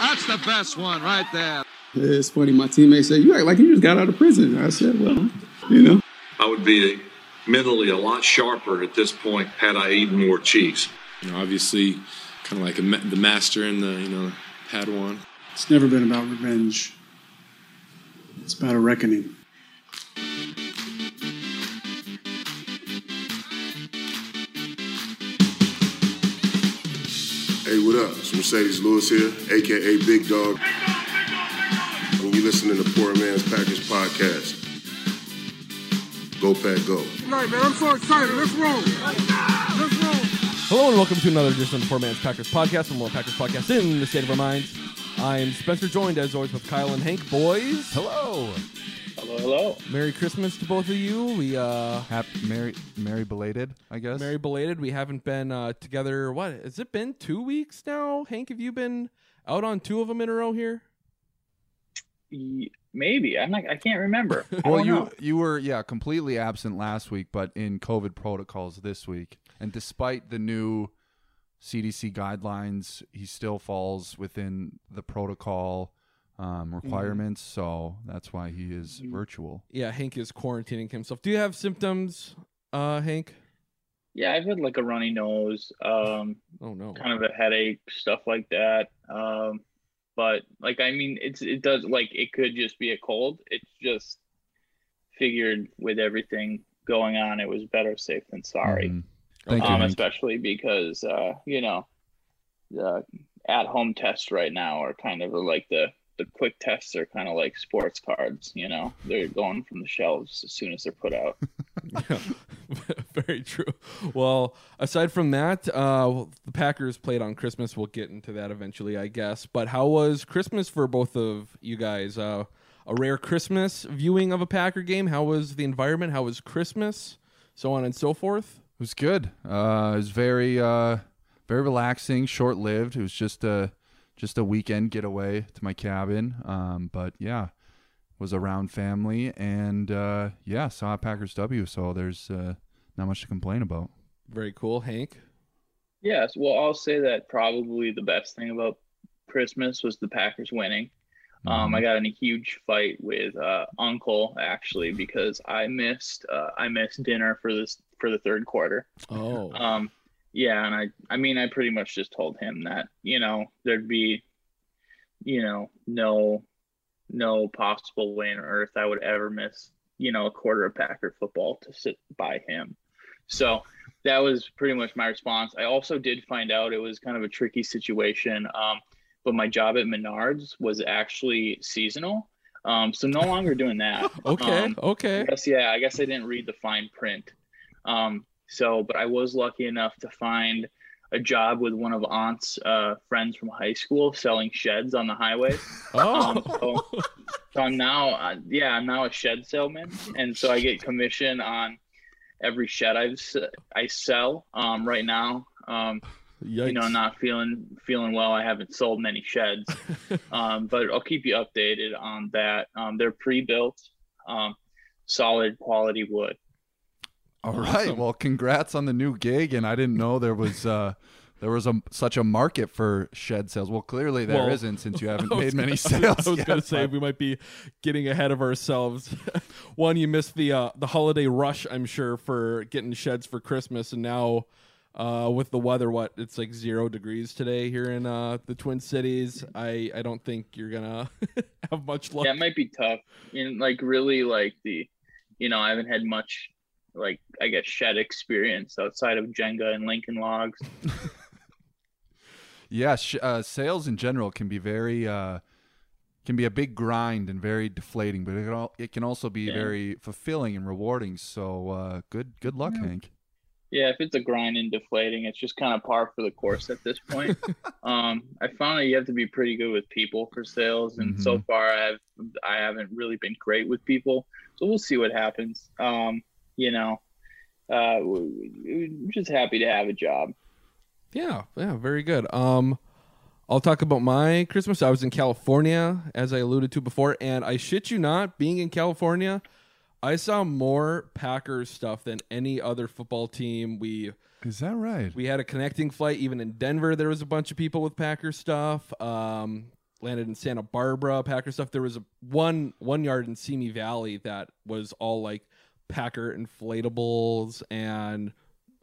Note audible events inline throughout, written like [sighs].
That's the best one right there. It's funny. My teammates say, "You act like you just got out of prison." I said, "Well, you know." I would be mentally a lot sharper at this point had I eaten more cheese. You know, obviously, kind of like a ma- the master and the you know Padawan. It's never been about revenge. It's about a reckoning. Hey, what up? It's Marcedes Lewis here, aka Big Dog. And you listening to the Poor Man's Packers podcast. Go Pack Go. Right, man, I'm so excited. Let's roll. Let's roll. Hello and welcome to another edition of the Poor Man's Packers podcast from more Packers podcast in the state of our minds. I'm Spencer, joined as always with Kyle and Hank. Boys, hello. Hello, hello. Merry Christmas to both of you. We uh, Happy, merry, merry belated, I guess. Merry belated. We haven't been uh, together. What has it been? Two weeks now. Hank, have you been out on two of them in a row here? Y- Maybe I'm not. I can't remember. [laughs] I Well, you know. you were yeah completely absent last week, but in COVID protocols this week, and despite the new CDC guidelines, he still falls within the protocol um, requirements. So that's why he is virtual. Yeah, Hank is quarantining himself. Do you have symptoms, uh, Hank? Yeah, I've had like a runny nose, um, [laughs] Oh no. kind of a headache, stuff like that. Um, but like, I mean, it's it does like it could just be a cold. It's just figured with everything going on, it was better safe than sorry. Mhm. Thank you. um, Hank. especially because uh, you know the at-home tests right now are kind of like the the quick tests are kind of like sports cards. You know, they're going from the shelves as soon as they're put out. Yeah, [laughs] [laughs] very true. Well, aside from that, uh, the Packers played on Christmas. We'll get into that eventually, I guess. But how was Christmas for both of you guys? Uh, a rare Christmas viewing of a Packer game. How was the environment? How was Christmas? So on and so forth. It was good. Uh, it was very uh, very relaxing, short lived. It was just a just a weekend getaway to my cabin. Um, but yeah, was around family and uh, yeah, saw a Packers W. So there's uh, not much to complain about. Very cool, Hank. Yes, well, I'll say that probably the best thing about Christmas was the Packers winning. Um, I got in a huge fight with uh, Uncle actually because I missed uh, I missed dinner for this for the third quarter. Oh, Um, yeah, and I I mean I pretty much just told him that you know there'd be, you know, no, no possible way on earth I would ever miss you know a quarter of Packer football to sit by him. So that was pretty much my response. I also did find out it was kind of a tricky situation. Um, but my job at Menards was actually seasonal. Um, so no longer doing that. [laughs] okay, Um, okay. Guess yeah, I guess I didn't read the fine print. Um, so, but I was lucky enough to find a job with one of Aunt's uh, friends from high school selling sheds on the highway. [laughs] Um, Oh, so, so I'm now, uh, yeah, I'm now a shed salesman, and so I get commission on every shed I've I sell. Um, right now, um, you know, not feeling feeling well. I haven't sold many sheds, [laughs] um, but I'll keep you updated on that. Um, they're pre-built, um, solid quality wood. All right. Well, congrats on the new gig, and I didn't know there was uh, [laughs] there was a such a market for shed sales. Well, clearly there Well, not since you [laughs] haven't made many gonna- [laughs] sales. I was yet, going to say we might be getting ahead of ourselves. One, you missed the uh, the holiday rush, I'm sure, for getting sheds for Christmas, and now Uh, with the weather, what it's like zero degrees today here in uh, the Twin Cities. I I don't think you're gonna have much luck. That might be tough. And like really like the, you know, I haven't had much like I guess shed experience outside of Jenga and Lincoln Logs. [laughs] Yeah, sh- uh, sales in general can be very uh, can be a big grind and very deflating, but it can, al- it can also be Yeah. very fulfilling and rewarding. So uh, good good luck, Yeah. Hank. Yeah, if it's a grind and deflating, it's just kind of par for the course at this point. [laughs] um, I found that you have to be pretty good with people for sales, and so Mhm. far I've I haven't really been great with people. So we'll see what happens. Um, you know, uh, we- we- we're just happy to have a job. Yeah, yeah, very good. Um, I'll talk about my Christmas. I was in California, as I alluded to before, and I shit you not, being in California, I saw more Packers stuff than any other football team. We Is that right? we had a connecting flight. Even in Denver, there was a bunch of people with Packer stuff. Um, landed in Santa Barbara, Packer stuff. There was a one one yard in Simi Valley that was all like Packer inflatables and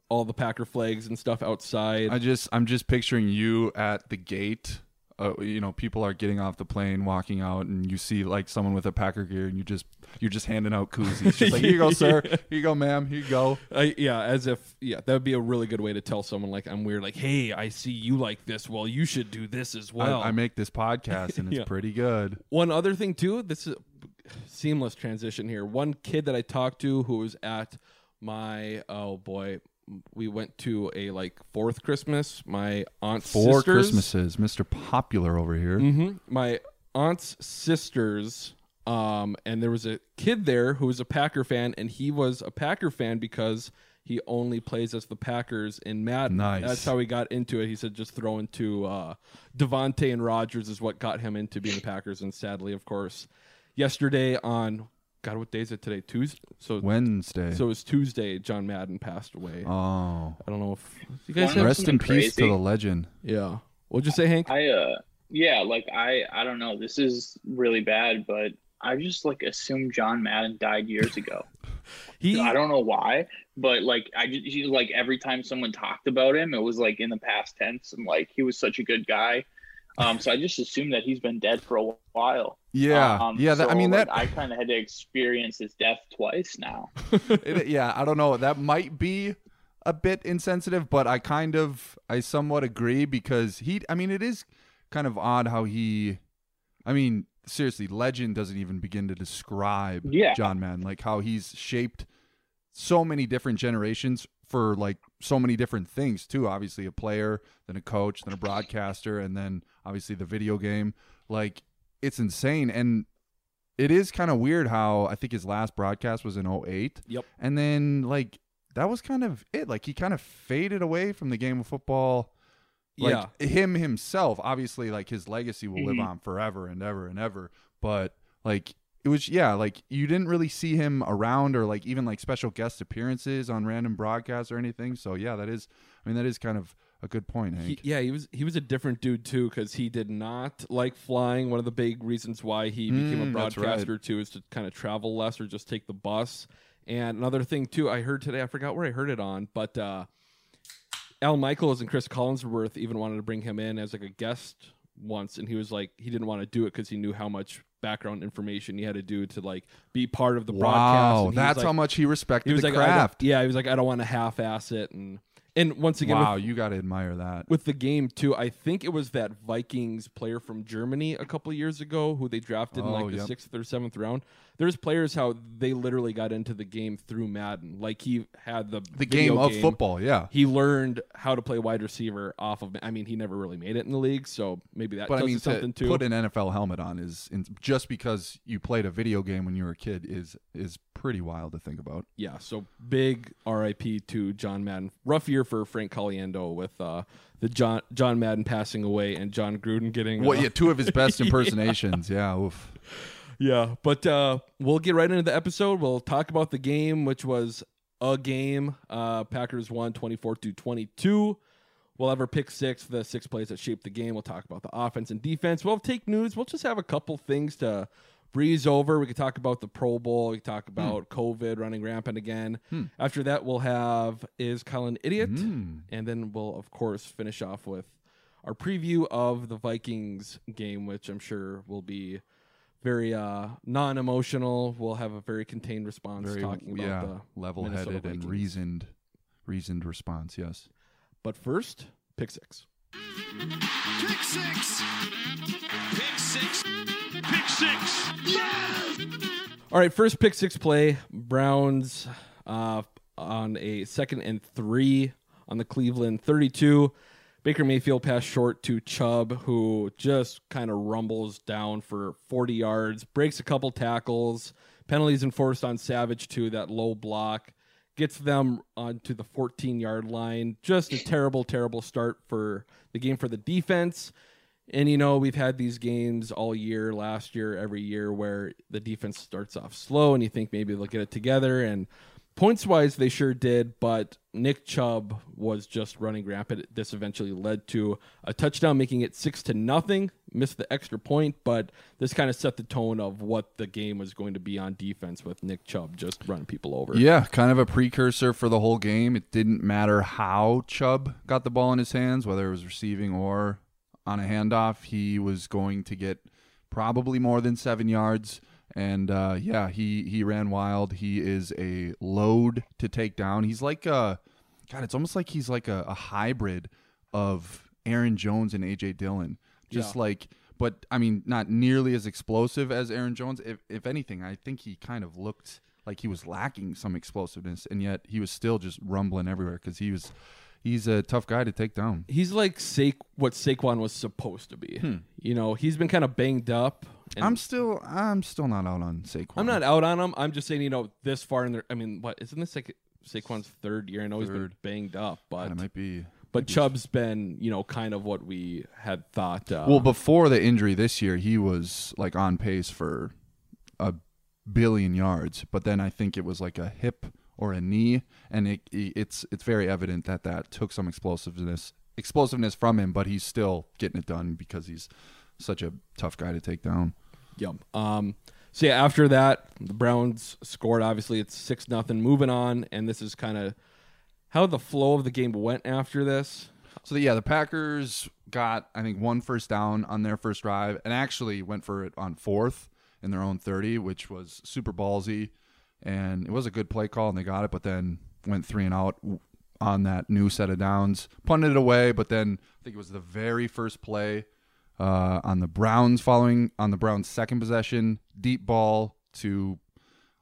all the Packer flags and stuff outside. I just I'm just picturing you at the gate. Uh, you know, people are getting off the plane, walking out, and you see like someone with a Packer gear, and you just you're just handing out koozies. Just like here you go, [laughs] sir. Here you go, ma'am. Here you go. I, yeah, as if yeah, that would be a really good way to tell someone like I'm weird. Like, hey, I see you like this. Well, you should do this as well. I, I make this podcast, and it's [laughs] Yeah. pretty good. One other thing too, this is seamless transition here. One kid that I talked to who was at my oh boy, we went to a like fourth Christmas. My aunt's Four sisters, Christmases, Mister Popular over here. hmm My aunt's sisters, um, and there was a kid there who was a Packer fan, and he was a Packer fan because he only plays as the Packers in Madden. Nice. That's how he got into it. He said just throwing to uh, Davante and Rodgers is what got him into being the Packers, and sadly, of course, yesterday on God, what day is it today? Tuesday. So Wednesday. So it was Tuesday. John Madden passed away. Oh, I don't know if you guys have- rest in something peace to the legend. Yeah. What'd you say, Hank? I uh yeah, like I I don't know. This is really bad, but I just like assumed John Madden died years ago. [laughs] He I don't know why, but like I just he, like every time someone talked about him, it was like in the past tense, and like he was such a good guy. Um, so I just assumed that he's been dead for a while. Yeah, Um, yeah. That, I mean like, that. I kind of had to experience his death twice now. [laughs] it, yeah, I don't know. That might be a bit insensitive, but I kind of, I somewhat agree because he. I mean, it is kind of odd how he. I mean, seriously, legend doesn't even begin to describe Yeah. John Madden, like how he's shaped so many different generations for like so many different things too. Obviously, a player, then a coach, then a broadcaster, and then obviously the video game. Like it's insane, and it is kind of weird how I think his last broadcast was in 08. Yep. And then like that was kind of it. Like he kind of faded away from the game of football. Like him himself, obviously like his legacy will live Mhm. on forever and ever and ever. But like it was yeah, like you didn't really see him around or like even like special guest appearances on random broadcasts or anything. So yeah, that is I mean that is kind of a good point, Hank. He, yeah, he was he was a different dude too because he did not like flying. One of the big reasons why he became a Mm, that's right. broadcaster too is to kind of travel less or just take the bus. And another thing too, I heard today, I forgot where I heard it on, but uh, Al Michaels and Chris Collinsworth even wanted to bring him in as like a guest once, and he was like he didn't want to do it because he knew how much background information he had to do to like be part of the broadcast. wow, he was that's like- how much he respected he was the like, craft. yeah, he was like, I don't want to half-ass it, and and once again, wow, with- you got to admire that. with the game too. I think it was that Vikings player from Germany a couple of years ago who they drafted in Oh, like the yep. sixth or seventh round. There's players how they literally got into the game through Madden. Like he had the The video game of football, yeah. He learned how to play wide receiver off of. I mean, he never really made it in the league, so maybe that but I mean, something to too. put an NFL helmet on is in, just because you played a video game when you were a kid is is pretty wild to think about. Yeah, so big RIP to John Madden. Rough year for Frank Caliendo with uh, the John John Madden passing away and Jon Gruden getting Well, uh, yeah, two of his best [laughs] Yeah. impersonations. yeah, oof. Yeah, but uh, we'll get right into the episode. We'll talk about the game, which was a game. Uh, Packers won 24 to 22. We'll have our pick six, the six plays that shaped the game. We'll talk about the offense and defense. We'll take news. We'll just have a couple things to breeze over. We could talk about the Pro Bowl. We could talk about COVID running rampant again. Hmm. After that, we'll have is Kyle an idiot, Hmm. and then we'll of course finish off with our preview of the Vikings game, which I'm sure will be very uh, non-emotional. We'll have a very contained response Very talking about yeah, the level-headed and reasoned, reasoned response. Yes. But first, pick six. Pick six. Pick six. Pick six. Yes. All right, first pick six play. Browns uh, on a second and three on the Cleveland 32. Baker Mayfield pass short to Chubb, who just kind of rumbles down for 40 yards, breaks a couple tackles, penalties enforced on Savage too. That low block gets them onto the 14 yard line. Just a terrible, terrible start for the game for the defense. And you know, we've had these games all year, last year, every year, where the defense starts off slow and you think maybe they'll get it together. And points wise, they sure did, but Nick Chubb was just running rampant. This eventually led to a touchdown, making it six to nothing. Missed the extra point, but this kind of set the tone of what the game was going to be on defense with Nick Chubb just running people over. Yeah, kind of a precursor for the whole game. It didn't matter how Chubb got the ball in his hands, whether it was receiving or on a handoff. He was going to get probably more than seven yards. And uh, yeah, he he ran wild. He is a load to take down. He's like a God. It's almost like he's like a, a hybrid of Aaron Jones and AJ Dillon. Just Yeah. like, but I mean, not nearly as explosive as Aaron Jones. If if anything, I think he kind of looked like he was lacking some explosiveness, and yet he was still just rumbling everywhere because he was he's a tough guy to take down. He's like Sa- what Saquon was supposed to be. You know, he's been kind of banged up. Hmm. I'm still I'm still not out on Saquon. I'm not out on him. I'm just saying, you know, this far in there. I mean, what isn't this like Saquon's third year? I know he's been banged up, but it might be. but Chubb's been, you know, kind of what we had thought. Uh, Well, before the injury this year, he was like on pace for a billion yards, but then I think it was like a hip or a knee, and it, it's it's very evident that that took some explosiveness explosiveness from him, but he's still getting it done because he's such a tough guy to take down. Yep. Um, so yeah, after that, the Browns scored. Obviously, it's six nothing. Moving on, and this is kind of how the flow of the game went after this. So yeah, the Packers got I think one first down on their first drive, and actually went for it on fourth in their own thirty, which was super ballsy, and it was a good play call, and they got it. But then went three and out on that new set of downs, punted it away. But then I think it was the very first play uh, on the Browns following on the Browns' second possession, deep ball to.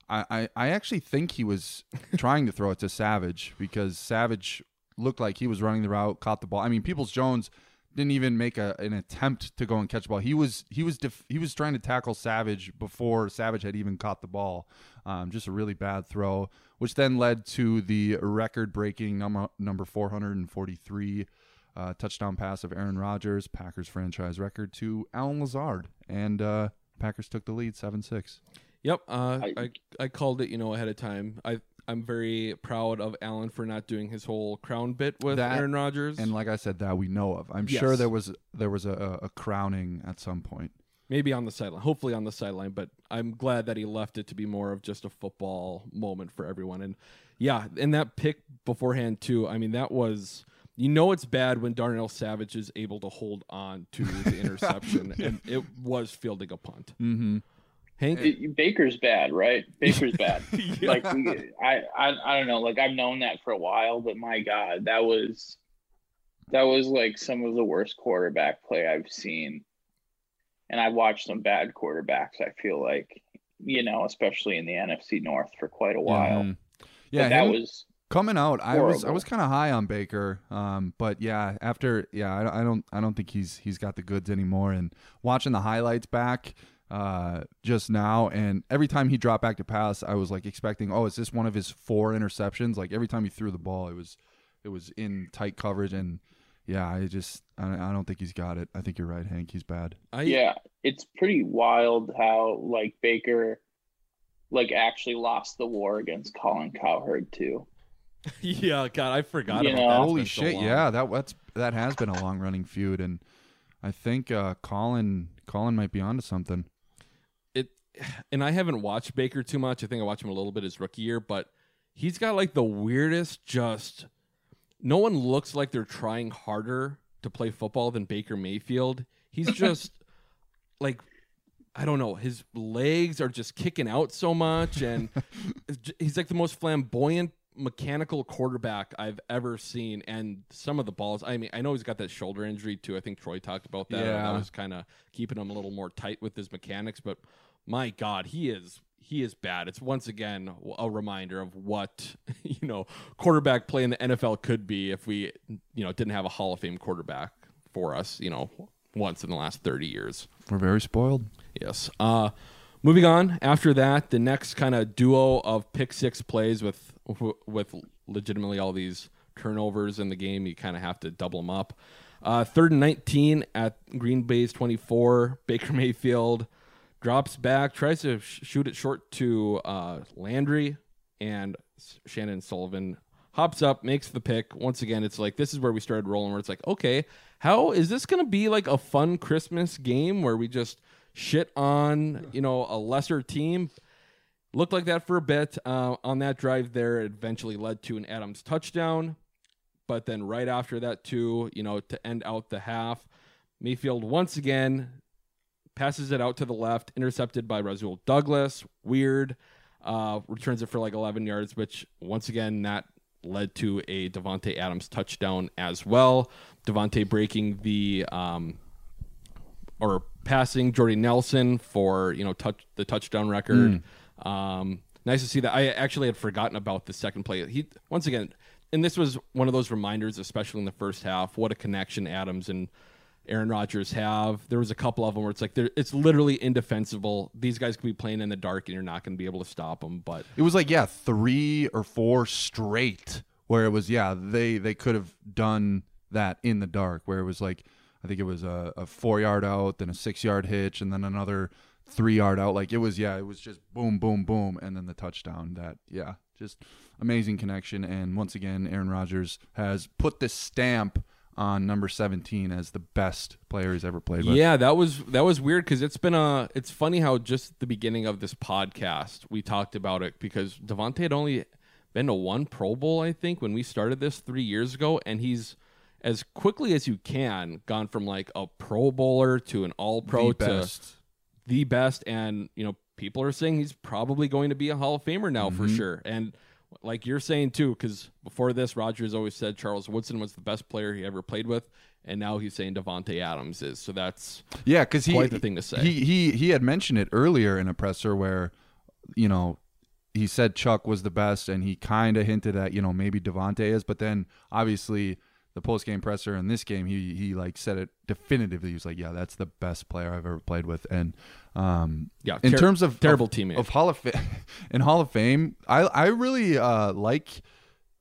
I, I, I actually think he was [laughs] trying to throw it to Savage because Savage looked like he was running the route, caught the ball. I mean, Peoples Jones didn't even make a, an attempt to go and catch the ball. He was he was def, he was trying to tackle Savage before Savage had even caught the ball. Um, just a really bad throw, which then led to the record-breaking number number 443 uh, touchdown pass of Aaron Rodgers, Packers franchise record to Allen Lazard, and uh, Packers took the lead seven six. Yep. Uh, I, I called it, you know, ahead of time. I I'm very proud of Allen for not doing his whole crown bit with That- Aaron Rodgers. And like I said, that we know of. I'm Yes. sure there was there was a, a crowning at some point. Maybe on the sideline, hopefully on the sideline. But I'm glad that he left it to be more of just a football moment for everyone. And yeah, and that pick beforehand too. I mean, that was you know it's bad when Darnell Savage is able to hold on to the [laughs] interception, and it was fielding a punt. Mm-hmm. Hank, It- Baker's bad, right? Baker's [laughs] bad. Yeah. Like we- I, I, I don't know. Like I've known that for a while, but my God, that was that was like some of the worst quarterback play I've seen. And I've watched some bad quarterbacks. I feel like, you know, especially in the NFC North for quite a while. But Yeah, that him was coming out. I was I was kind of high on Baker, um, but yeah, after yeah, I, I don't I don't think he's he's got the goods anymore. And watching the highlights back uh, just now, and every time he dropped back to pass, I was like expecting, oh, is this one of his four interceptions? Like every time he threw the ball, it was it was in tight coverage, and yeah, I just I, I don't think he's got it. I think you're right, Hank. He's bad. yeah, it's pretty wild how like Baker like actually lost the war against Colin Cowherd too. [laughs] yeah, God, I forgot You about know- that. Holy been so shit! yeah, that that's that has been a long running feud, and I think uh, Colin Colin might be onto something. it and I haven't watched Baker too much. I think I watched him a little bit his rookie year, but he's got like the weirdest. Just no one looks like they're trying harder to play football than Baker Mayfield. He's [laughs] just like I don't know. His legs are just kicking out so much, and [laughs] he's like the most flamboyant mechanical quarterback I've ever seen. And some of the balls, I mean, I know he's got that shoulder injury too. I think Troy talked about that. Yeah. That was kind of keeping him a little more tight with his mechanics. But my God, he is he is bad. It's once again a reminder of what [laughs] you know quarterback play in the NFL could be if we you know didn't have a Hall of Fame quarterback for us. You know, once in the last thirty years. We're very spoiled. Yes. Uh, moving on. After that, the next kind of duo of pick six plays with with legitimately all these turnovers in the game, you kind of have to double them up. Uh, third and 19 at Green Bay's 24. Baker Mayfield drops back, tries to sh- shoot it short to uh, Landry, and Chandon Sullivan hops up, makes the pick. Once again, it's like this is where we started rolling, where it's like, okay, how is this going to be like a fun Christmas game where we just shit on you know a lesser team? Looked like that for a bit uh, on that drive. There, it eventually led to an Adams touchdown, but then right after that, too, you know, to end out the half, Mayfield once again passes it out to the left, intercepted by Rasul Douglas. Weird. Uh, returns it for like 11 yards, which once again, that led to a Davante Adams touchdown as well. Davante breaking the um, or passing Jordy Nelson for you know touch the touchdown record. Um, nice to see that. I actually had forgotten about the second play. He once again, and this was one of those reminders, especially in the first half, what a connection Adams and Aaron Rodgers have. There was a couple of them where it's like it's literally indefensible. These guys could be playing in the dark, and you're not going to be able to stop them. But It was like yeah, three or four straight where it was yeah they they could have done that in the dark where it was like I think it was a, a four yard out, then a six yard hitch, and then another three yard out. Like it was yeah, it was just boom, boom, boom, and then the touchdown. That yeah, just amazing connection. And once again, Aaron Rodgers has put this stamp on number seventeen as the best player he's ever played with. Yeah, that was that was weird because it's been a. It's funny how just the beginning of this podcast we talked about it because Davante had only been to one Pro Bowl I think when we started this three years ago, and he's as quickly as you can gone from like a Pro Bowler to an All Pro to best. the best, and you know people are saying he's probably going to be a Hall of Famer now for Mhm. sure, and. Like you're saying too, because before this, Rodgers always said Charles Woodson was the best player he ever played with, and now he's saying Davante Adams is. So that's Yeah, because he quite the thing to say. He he he had mentioned it earlier in a presser where, you know, he said Chuck was the best, and he kind of hinted at you know maybe Davante is, but then obviously the post game presser in this game, he he like said it definitively. He was like, yeah, that's the best player I've ever played with, and um, Yeah, in ter- terms of terrible of, teammate. of Hall of Fame [laughs] in Hall of Fame, I I really uh, like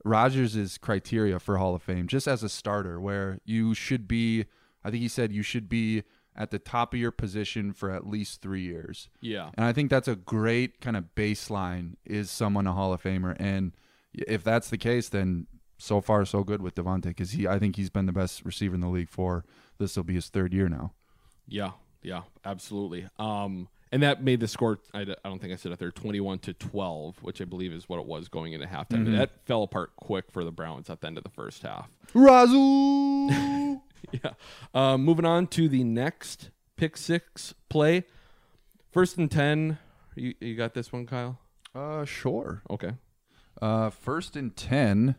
Rodgers' criteria for Hall of Fame just as a starter, where you should be. I think he said you should be at the top of your position for at least three years. Yeah. and I think that's a great kind of baseline. Is someone a Hall of Famer? And if that's the case, then so far so good with Davante because he, I think he's been the best receiver in the league for this will be his third year now. Yeah, yeah, absolutely. Um, and that made the score. I don't think I said it there, twenty-one to twelve, which I believe is what it was going into halftime. Mhm. That fell apart quick for the Browns at the end of the first half. Razoo. [laughs] yeah. Um, moving on to the next pick six play. First and ten. You you got this one, Kyle? Uh, sure. Okay. Uh, first and 10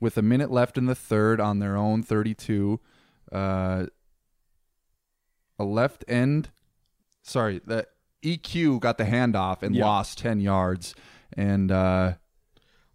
with a minute left in the third on their own 32. Uh, a left end, sorry, the EQ got the handoff and Yeah. lost 10 yards. And uh,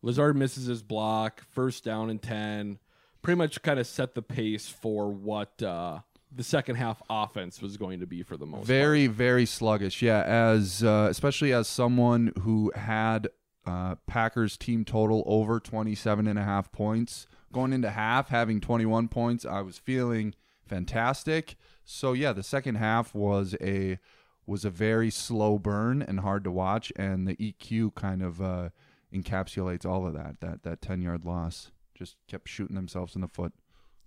Lazard misses his block. First down and ten. Pretty much kind of set the pace for what uh, the second half offense was going to be for the most. very, very sluggish. Yeah, as uh, especially as someone who had uh, Packers team total over 27 and a half points going into half, having 21 points, I was feeling fantastic. So yeah, the second half was a was a very slow burn and hard to watch, and the EQ kind of uh, encapsulates all of that. That that 10 yard loss just kept shooting themselves in the foot.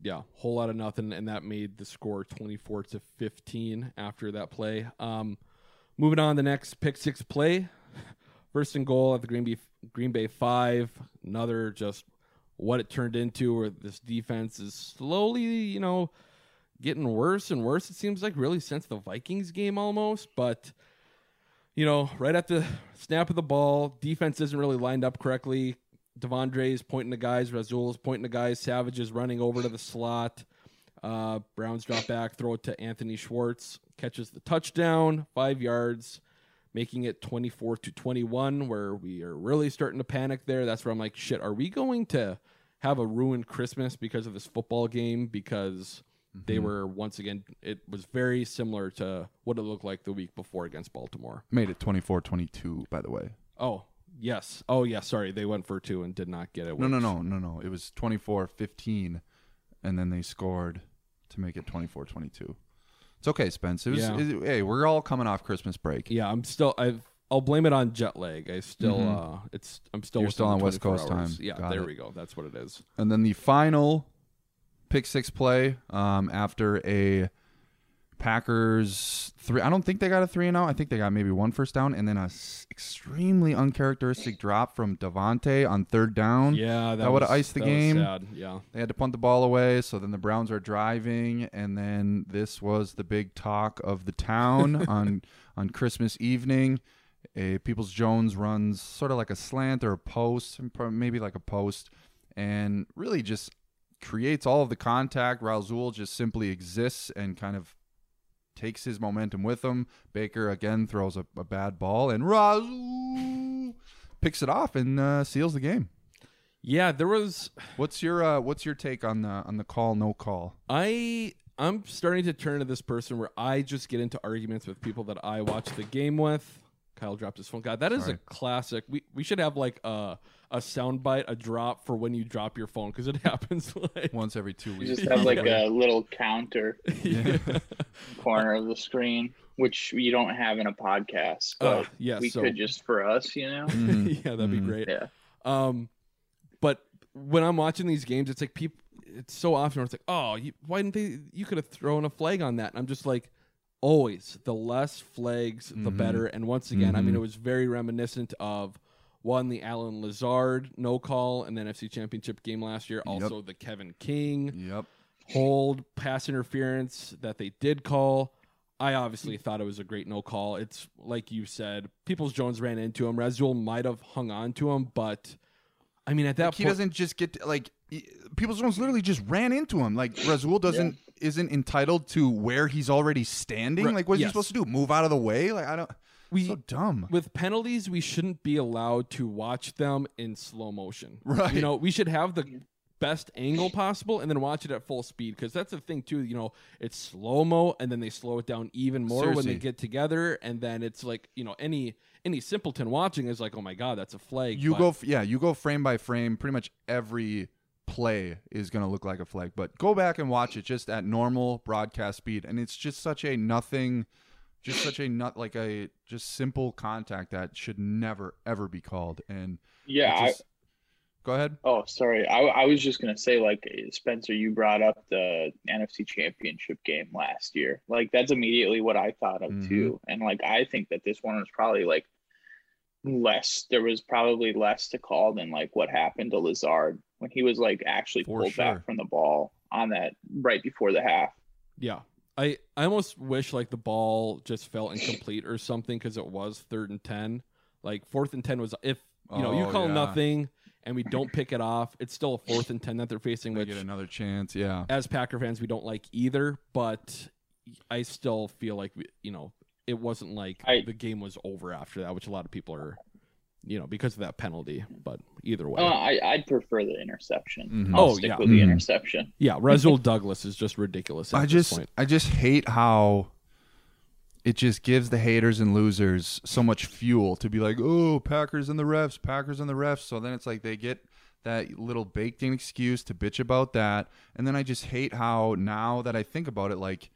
yeah, whole lot of nothing, and that made the score twenty four to fifteen after that play. Um, Moving on, the next pick six play, [laughs] first and goal at the Green Bay Green Bay five. Another just what it turned into, where this defense is slowly, you know, getting worse and worse. It seems like really since the Vikings game almost, but you know, right at the snap of the ball, defense isn't really lined up correctly. De'Vondre is pointing to guys, Rasul is pointing to guys, Savage is running over to the slot. Uh, Browns drop back, throw it to Anthony Schwartz, catches the touchdown, five yards, making it 24 to 21, where we are really starting to panic there. That's where I'm like, shit, are we going to have a ruined Christmas because of this football game? Because they Mhm. were once again, it was very similar to what it looked like the week before against Baltimore. Made it 24-22, by the way. Oh, yes. Oh, yeah. Sorry. They went for two and did not get it. No, no, no, no, no. It was 24-15, and then they scored to make it 24-22. It's okay, Spence. It was, Yeah. it- hey, we're all coming off Christmas break. Yeah, I'm still. I've. I'll blame it on jet lag. I still. Mhm. uh It's. I'm still. You're still on West Coast hours. time. Yeah, Got there it. we go. That's what it is. And then the final pick six play um, after a Packers three. I don't think they got a three and out. I think they got maybe one first down, and then a s- extremely uncharacteristic drop from Davante on third down. Yeah, that that would have iced the game. sad, yeah. they had to punt the ball away. So then the Browns are driving, and then this was the big talk of the town [laughs] on on Christmas evening. A Peoples Jones runs sort of like a slant or a post, maybe like a post, and really just creates all of the contact. Rasul just simply exists and kind of takes his momentum with him. Baker again throws a, a bad ball, and Rasul picks it off and uh, seals the game. Yeah, there was. What's your uh, What's your take on the on the call no call? I I'm starting to turn to this person where I just get into arguments with people that I watch the game with. Kyle dropped his phone. God, that is Sorry. a classic. We we should have like a a soundbite, a drop for when you drop your phone because it [laughs] happens like once every two weeks. You just have like [laughs] a little counter [laughs] corner of the screen, which you don't have in a podcast. Uh, But yeah, we so- could just for us, you know. yeah, that'd be great. Yeah. Um, but when I'm watching these games, it's like people. It's so often where it's like, oh, you, why didn't they? You could have thrown a flag on that. And I'm just like, always the less flags, the Mhm. better. And once again, I mean, Mhm. it was very reminiscent of one the Allen Lazard no call in the NFC Championship game last year. Also the Kevin King yep hold pass interference that they did call. I obviously thought it was a great no call. It's like you said, Peoples Jones ran into him. Rasul might have hung on to him, but I mean at that Like, he point, doesn't just get like Peoples Jones literally just ran into him. Like Rasul doesn't isn't entitled to where he's already standing. Right, Like what's he yes. supposed to do? Move out of the way? Like I don't. We so dumb. with penalties, we shouldn't be allowed to watch them in slow motion. Right. You know, we should have the best angle possible and then watch it at full speed because that's the thing too. You know, it's slow mo and then they slow it down even more when they get together, and then it's like you know any any simpleton watching is like, oh my god, that's a flag. You but- go, f- yeah, you go frame by frame. Pretty much every play is going to look like a flag. But go back and watch it just at normal broadcast speed, and it's just such a nothing, just such a not like a just simple contact that should never ever be called. And Yeah, it I- go ahead. Oh, sorry. I, I was just gonna say, like Spencer, you brought up the NFC Championship game last year. Like that's immediately what I thought of Mhm. too. And like I think that this one was probably like less. There was probably less to call than like what happened to Lazard when he was like actually For pulled sure. back from the ball on that right before the half. Yeah. I, I almost wish like the ball just felt incomplete or something because it was third and 10. Like fourth and 10 was if, you know, you Oh, call yeah. nothing and we don't pick it off, it's still a fourth and 10 that they're facing, They which get another chance. Yeah. as Packer fans, we don't like either. But I still feel like, we, you know, it wasn't like the game was over after that, which a lot of people are, you know, because of that penalty. But either way. Uh, I I'd prefer the interception. Mhm. I'll Oh, stick yeah. with the Mhm. interception. yeah, Rasul Douglas is just ridiculous. At I this just point. I just hate how it just gives the haters and losers so much fuel to be like, oh, Packers and the refs, Packers and the refs. So then it's like they get that little baked in excuse to bitch about that. And then I just hate how now that I think about it, like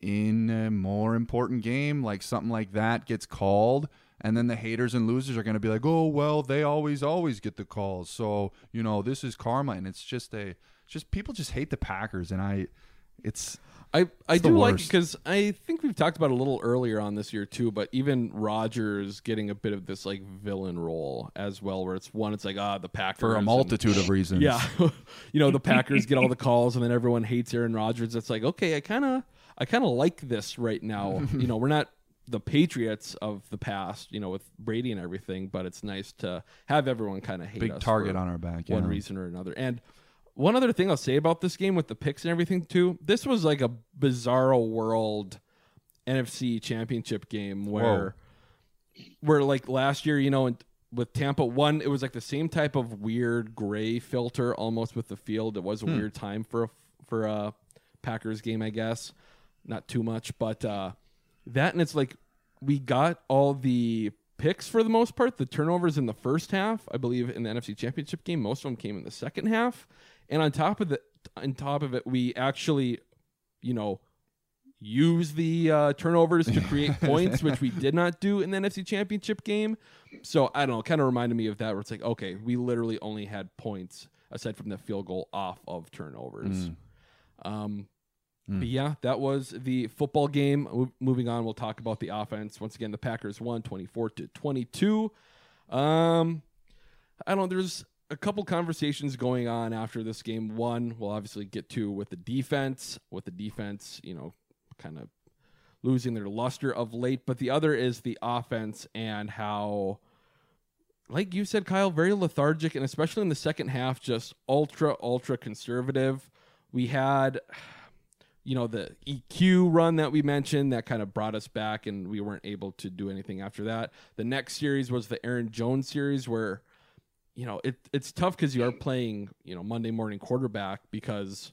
in a more important game, like something like that gets called. And then the haters and losers are going to be like, oh, well, they always, always get the calls. So, you know, this is karma. And it's just a, just people just hate the Packers. And I, It's I, I do like because I think we've talked about a little earlier on this year too, but even Rodgers getting a bit of this like villain role as well, where it's one, it's like ah the Packers for a and- multitude of reasons. yeah, [laughs] you know the Packers get all the calls and then everyone hates Aaron Rodgers. It's like okay, I kind of I kind of like this right now. [laughs] you know, we're not the Patriots of the past, you know, with Brady and everything, but it's nice to have everyone kind of hate Big us target on our back, one yeah. reason or another. And one other thing I'll say about this game with the picks and everything too, this was like a bizarro world NFC championship game where where like last year, you know, and with Tampa one, it was like the same type of weird gray filter almost with the field. It was a Hmm. weird time for a for a Packers game, I guess. Not too much, but uh that and it's like we got all the picks for the most part. The turnovers in the first half, I believe, in the NFC Championship game, most of them came in the second half. And on top of the, on top of it, we actually, you know, use the uh, turnovers to create [laughs] points, which we did not do in the NFC Championship game. So I don't know, kind of reminded me of that, where it's like, okay, we literally only had points aside from the field goal off of turnovers. Mm. Um, Mm. but yeah, that was the football game. Mo- moving on, we'll talk about the offense. Once again, the Packers won 24 to 22. Um, I don't know. There's a couple conversations going on after this game. One, we'll obviously get to with the defense, with the defense, you know, kind of losing their luster of late. But the other is the offense and how, like you said, Kyle, very lethargic, and especially in the second half, just ultra, ultra conservative. We had you know the EQ run that we mentioned that kind of brought us back and we weren't able to do anything after that. The next series was the Aaron Jones series where you know it it's tough cuz you are playing, you know, Monday morning quarterback because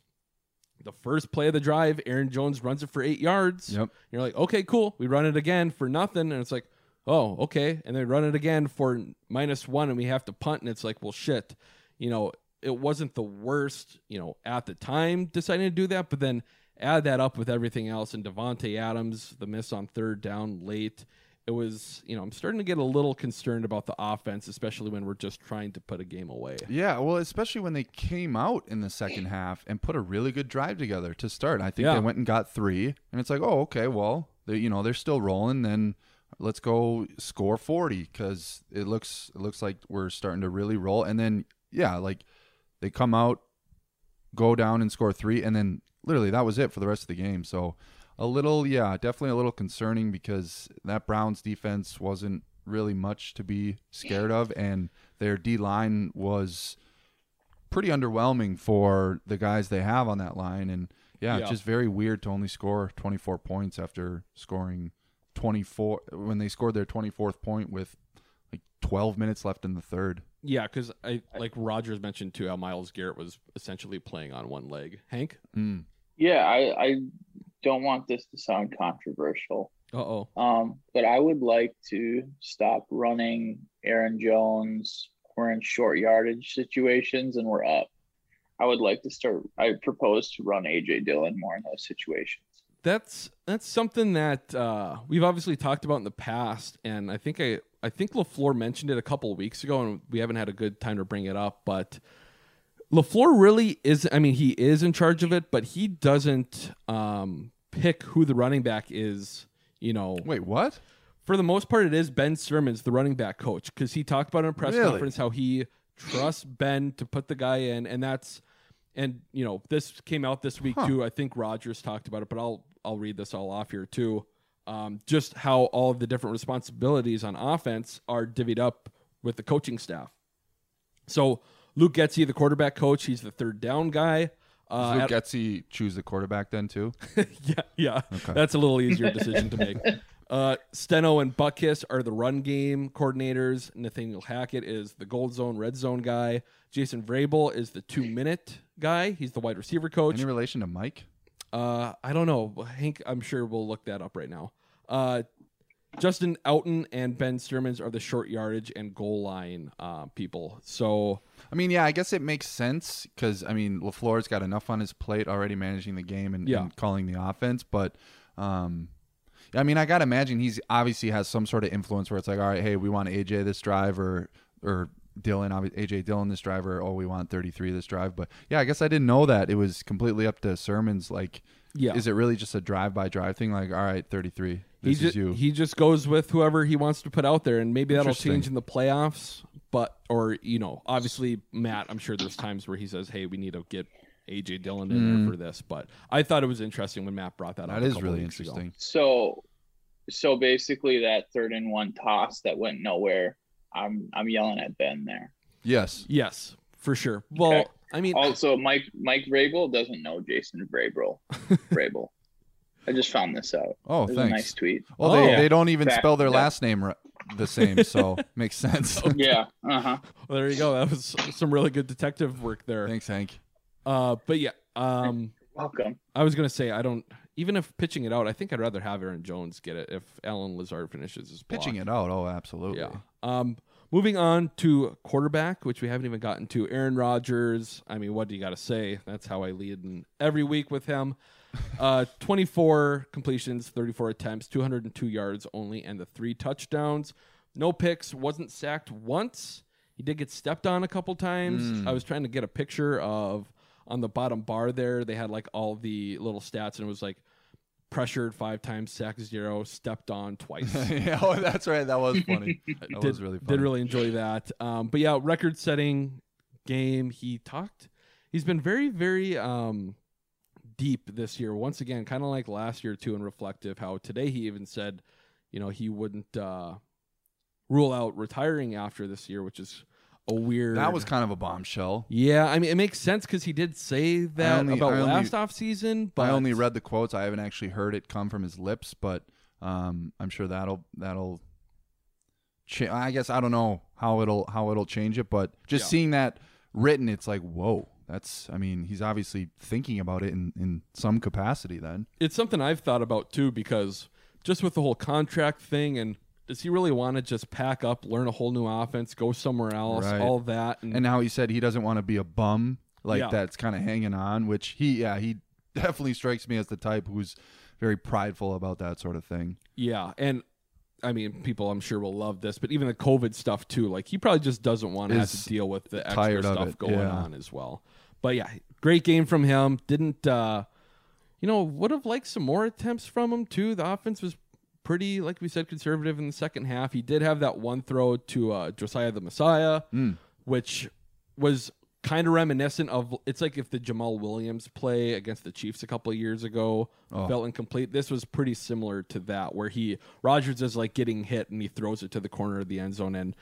the first play of the drive, Aaron Jones runs it for 8 yards. Yep. You're like, "Okay, cool. We run it again for nothing." And it's like, "Oh, okay." And they run it again for minus 1 and we have to punt and it's like, "Well, shit." You know, it wasn't the worst, you know, at the time deciding to do that, but then add that up with everything else and Davante Adams, the miss on third down late. It was, you know, I'm starting to get a little concerned about the offense, especially when we're just trying to put a game away. Yeah, well, especially when they came out in the second half and put a really good drive together to start. I think Yeah. they went and got three, and it's like, oh, okay, well, they, you know, they're still rolling. Then let's go score forty because it looks it looks like we're starting to really roll. And then yeah, like they come out, go down and score three, and then literally that was it for the rest of the game. So a little, yeah, definitely a little concerning because that Browns defense wasn't really much to be scared of, and their D line was pretty underwhelming for the guys they have on that line. And yeah, Yeah. it's just very weird to only score 24 points after scoring 24 when they scored their 24th point with like 12 minutes left in the third. Yeah, because I like Rodgers mentioned too how Myles Garrett was essentially playing on one leg. Hank, Mm. Yeah, I, I don't want this to sound controversial. uh oh, Um, but I would like to stop running Aaron Jones. We're in short yardage situations and we're up. I would like to start. I propose to run AJ Dillon more in those situations. that's that's something that uh, we've obviously talked about in the past, and I think I I think LaFleur mentioned it a couple of weeks ago, and we haven't had a good time to bring it up. But LaFleur really is. I mean, he is in charge of it, but he doesn't um, pick who the running back is. You know, Wait, what? for the most part, it is Ben Sirmans, the running back coach, because he talked about in a press Really? conference how he trusts Ben to put the guy in, and that's and you know this came out this week Huh. too. I think Rodgers talked about it, but I'll I'll read this all off here too. Um, just how all of the different responsibilities on offense are divvied up with the coaching staff. So Luke Getsy, the quarterback coach, he's the third down guy. Does Uh, Luke at- Getsy choose the quarterback then too? [laughs] yeah, yeah. Okay. That's a little easier [laughs] decision to make. Uh, Steno and Butkus are the run game coordinators. Nathaniel Hackett is the gold zone, red zone guy. Jason Vrabel is the two minute guy. He's the wide receiver coach. Any relation to Mike? Uh, I don't know. Hank, I'm sure we'll look that up right now. Uh, Justin Outten and Ben Sirmans are the short yardage and goal line uh, people. So I mean, yeah, I guess it makes sense because I mean LaFleur's got enough on his plate already managing the game and, Yeah. and calling the offense, but um, I mean, I gotta imagine he's obviously has some sort of influence where it's like, all right, hey, we want AJ this drive or or Dillon, AJ Dillon this drive, or oh, we want 33 this drive. But yeah, I guess I didn't know that it was completely up to Sirmans. Like, Yeah. Is it really just a drive-by drive thing? Like, all right, 33, He this ju- is you. he just goes with whoever he wants to put out there, and maybe that'll change in the playoffs. But or you know, obviously Matt, I'm sure there's times where he says, "Hey, we need to get AJ Dillon in Mm. there for this." But I thought it was interesting when Matt brought that, up. That a is really weeks ago. interesting. So, so basically, that third and one toss that went nowhere. I'm I'm yelling at Ben there. Yes. Yes, for sure. Well, Okay. I mean, Also, Mike Mike Vrabel doesn't know Jason Vrabel. [laughs] Vrabel. I just found this out. Oh, It was thanks. A nice tweet. Well, they, Yeah. they don't even Fact- spell their yeah. last name ri- the same, so [laughs] makes sense. [laughs] Yeah. Uh huh. well, there you go. That was some really good detective work there. Thanks, Hank. Uh, but yeah, um, Welcome. I was gonna say I don't. Even if pitching it out, I think I'd rather have Aaron Jones get it if Allen Lazard finishes his block. Pitching it out. Oh, absolutely. Yeah. Um, moving on to quarterback, which we haven't even gotten to. Aaron Rodgers. I mean, what do you got to say? That's how I lead in every week with him. Uh, 24 completions, 34 attempts, 202 yards only, and the three touchdowns. No picks. Wasn't sacked once. He did get stepped on a couple times. Mm. I was trying to get a picture of on the bottom bar there. They had like all the little stats, and it was like pressured five times, sacked zero, stepped on twice. [laughs] yeah, oh, that's right. That was funny. [laughs] That did, was really funny. Did really enjoy that. Um, but yeah, record setting game. He talked. He's been very, very um, deep this year. Once again, kind of like last year too, and reflective. How today he even said, you know, he wouldn't uh, rule out retiring after this year, which is a weird. That was kind of a bombshell. Yeah, I mean, it makes sense because he did say that only- about only- last off season. But I only read the quotes. I haven't actually heard it come from his lips, but um, I'm sure that'll that'll. Cha- I guess I don't know how it'll how it'll change it, but just Yeah. seeing that written, it's like whoa. That's I mean he's obviously thinking about it in in some capacity. Then it's something I've thought about too because just with the whole contract thing and does he really want to just pack up, learn a whole new offense, go somewhere else, Right. all that, and, and now he said he doesn't want to be a bum like Yeah. that's kind of hanging on, which he yeah he [laughs] definitely strikes me as the type who's very prideful about that sort of thing. yeah, and I mean, people I'm sure will love this, but even the COVID stuff too, like he probably just doesn't want to have to deal with the extra stuff going yeah. on as well. But yeah, great game from him. Didn't uh you know, would have liked some more attempts from him too. The offense was pretty, like we said, conservative in the second half. He did have that one throw to uh, Josiah the Messiah, Mm. which was kind of reminiscent of it's like if the Jamaal Williams play against the Chiefs a couple of years ago Oh. felt incomplete. This was pretty similar to that, where he Rodgers is like getting hit and he throws it to the corner of the end zone and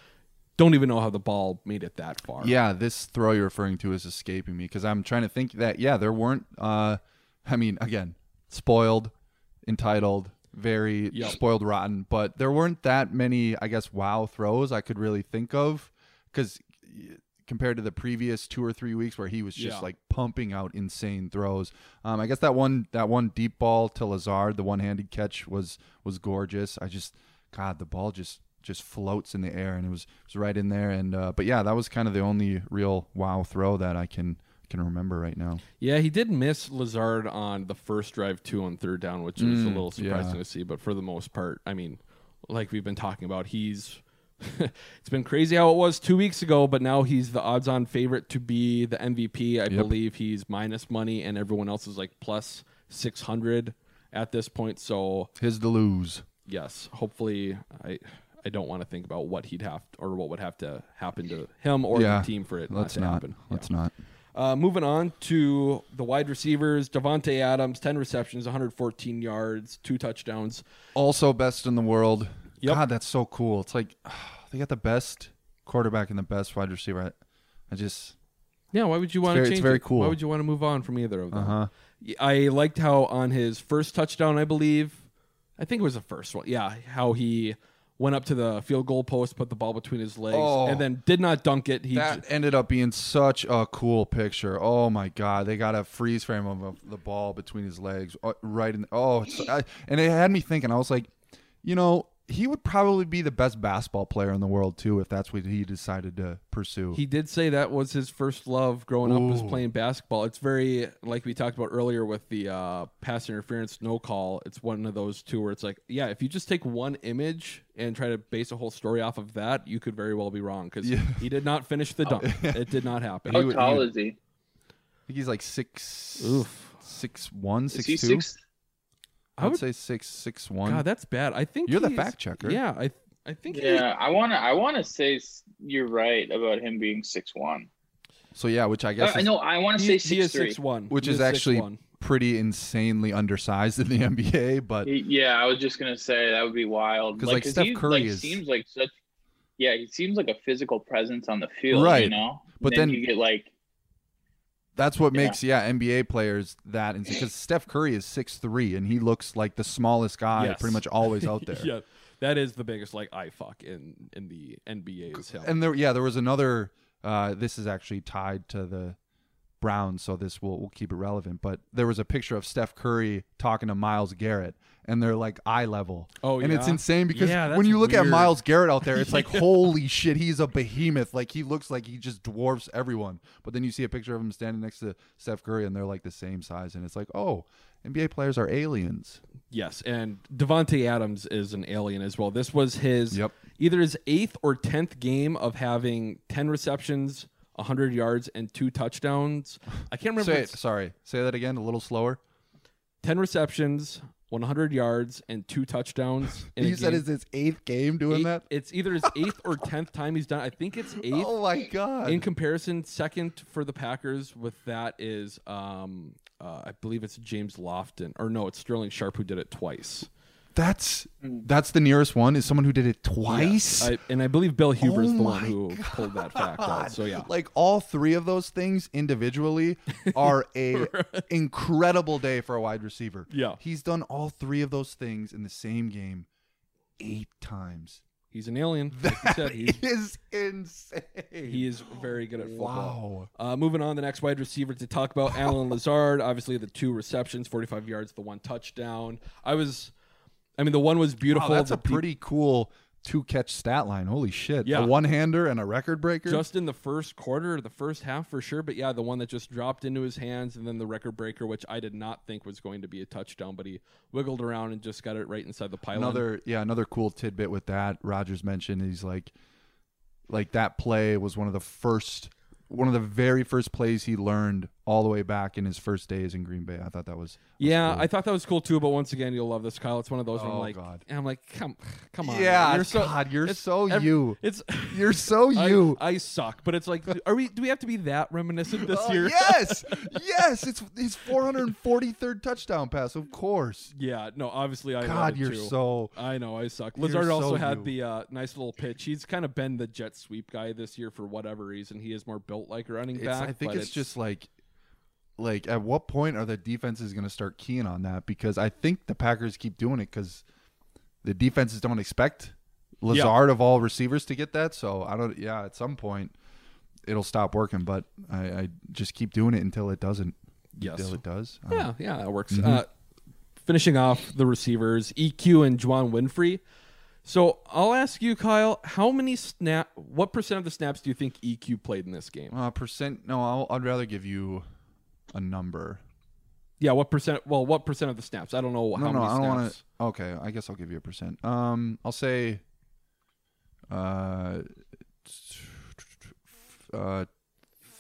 don't even know how the ball made it that far. Yeah, this throw you're referring to is escaping me because I'm trying to think that yeah, there weren't. uh I mean, again, spoiled, entitled, very Yep. spoiled, rotten, but there weren't that many. I guess wow throws I could really think of because compared to the previous two or three weeks where he was just Yeah. like pumping out insane throws. Um, I guess that one that one deep ball to Lazard, the one handed catch was was gorgeous. I just God, the ball just just floats in the air and it was it was right in there. And uh, but yeah, that was kind of the only real wow throw that I can can remember right now. Yeah, he did miss Lazard on the first drive two on third down, which was a Mm, little surprising yeah. to see. But for the most part, I mean, like we've been talking about, he's [laughs] it's been crazy how it was two weeks ago, but now he's the odds-on favorite to be the MVP. I Yep. believe he's minus money, and everyone else is like plus six hundred at this point. So His to lose. yes, hopefully, I I don't want to think about what he'd have or what would have to happen to him or yeah, the team for it let's not to not. happen. Let's Yeah. not. Uh, moving on to the wide receivers, Davante Adams, ten receptions, 114 yards, two touchdowns. Also best in the world. Yep. God, that's so cool. It's like [sighs] they got the best quarterback and the best wide receiver. I, I just Yeah, why would you want to change? it's very it? cool. Why would you want to move on from either of them? Uh-huh. I liked how on his first touchdown, I believe, I think it was the first one. Yeah, how he went up to the field goal post, put the ball between his legs, Oh. and then did not dunk it. He that ended up being such a cool picture. Oh my god, they got a freeze frame of, of the ball between his legs, uh, right in. Oh, it's, I, and it had me thinking. I was like, you know, he would probably be the best basketball player in the world too if that's what he decided to pursue. He did say that was his first love growing up was playing basketball. It's very like we talked about earlier with the uh, pass interference no call. It's one of those two where it's like, yeah, if you just take one image and try to base a whole story off of that, you could very well be wrong because Yeah. he did not finish the dunk. [laughs] it did not happen. How tall is he? I think he's like six. Oof. six one, Is he two. six? I I would would- say six six one. God, that's bad. I think You're the fact checker. Yeah, I I think he- Yeah, I wanna I wanna say you're right about him being six one. so yeah, which I uh, guess I is- know I want to he, say he is six three. six one, which is actually pretty insanely undersized in the [laughs] NBA. But Yeah, I was just gonna say that would be wild. 'Cause, like, Steph he, Curry like, is- seems like such. Yeah, he seems like a physical presence on the field. Right. You know, But then, then- you get like that's what makes yeah NBA players that because Steph Curry is six three and he looks like the smallest guy Yes. pretty much always out there. [laughs] yeah, that is the biggest like eye fuck in in the NBA is him. And there, yeah, there was another. Uh, this is actually tied to the Browns, so this will we'll keep it relevant. But there was a picture of Steph Curry talking to Myles Garrett, and they're like eye level. Oh, and it's insane because Yeah, when you look at. Myles Garrett out there, it's like [laughs] holy shit, he's a behemoth. Like he looks like he just dwarfs everyone. But then you see a picture of him standing next to Steph Curry, and they're like the same size, and it's like, oh, NBA players are aliens. Yes, and Davante Adams is an alien as well. This was his Yep. either his eighth or tenth game of having ten receptions, hundred yards, and two touchdowns. I can't remember. Say it, sorry, say that again, a little slower. ten receptions, one hundred yards, and two touchdowns. [laughs] In You said it's his eighth game doing Eight- that. It's either his eighth or tenth time he's done. I think it's [laughs] eighth. Oh my god! In comparison, second for the Packers with that is, um, uh, I believe it's James Lofton, or no, it's Sterling Sharpe who did it twice. That's that's the nearest one is someone who did it twice. I, and I believe Bill Huber's Oh the one who [laughs] pulled that fact out. So yeah, like all three of those things individually are [laughs] a incredible day for a wide receiver. Yeah. he's done all three of those things in the same game eight times. he's an alien. [laughs] Like you said, he's, Is insane. he is very good at football. Wow. Uh, moving on, the next wide receiver to talk about, Allen Lazard. Obviously, the two receptions, forty-five yards, the one touchdown. I was, I mean, the one was beautiful. Wow, that's a pretty cool two catch stat line. Holy shit! Yeah. a one hander and a record breaker. just in the first quarter, the first half for sure. But yeah, the one that just dropped into his hands, and then the record breaker, which I did not think was going to be a touchdown, but he wiggled around and just got it right inside the pylon. Another yeah, another cool tidbit with that. Rodgers mentioned he's like, like that play was one of the first, one of the very first plays he learned all the way back in his first days in Green Bay. I thought that was, was Yeah, cool. I thought that was cool too. But once again, you'll love this, Kyle. It's one of those where I'm Oh, like, God. and I'm like, come, come on. Yeah, man. you're so, God, you're it's- so ev- you. It's [laughs] You're so [laughs] you. I, suck, but it's like, are we? Do we have to be that reminiscent this Oh, year? yes, [laughs] yes, it's his 443rd touchdown pass. Of course. Yeah, no, obviously I. God, you're too. so. I know I suck. You're Lazard also had you. the uh, nice little pitch. He's kind of been the jet sweep guy this year for whatever reason. He is more built like a running It's, back. I think but it's, just like, like at what point are the defenses going to start keying on that? Because I think the Packers keep doing it because the defenses don't expect Lazard of all receivers to get that. So I don't. Yeah, at some point it'll stop working, but I, I just keep doing it until it doesn't. Yes. Until it does. Um, yeah, yeah, that works. Mhm. Uh, finishing off the receivers, EQ and Juwan Winfree. So I'll ask you, Kyle, how many snap? What percent of the snaps do you think EQ played in this game? Uh, percent? No, I'll, I'd rather give you a number. Yeah, what percent? Well, what percent of the snaps? I don't know how no, no, many I don't want snaps. to. Okay, I guess I'll give you a percent. Um, I'll say, uh, uh,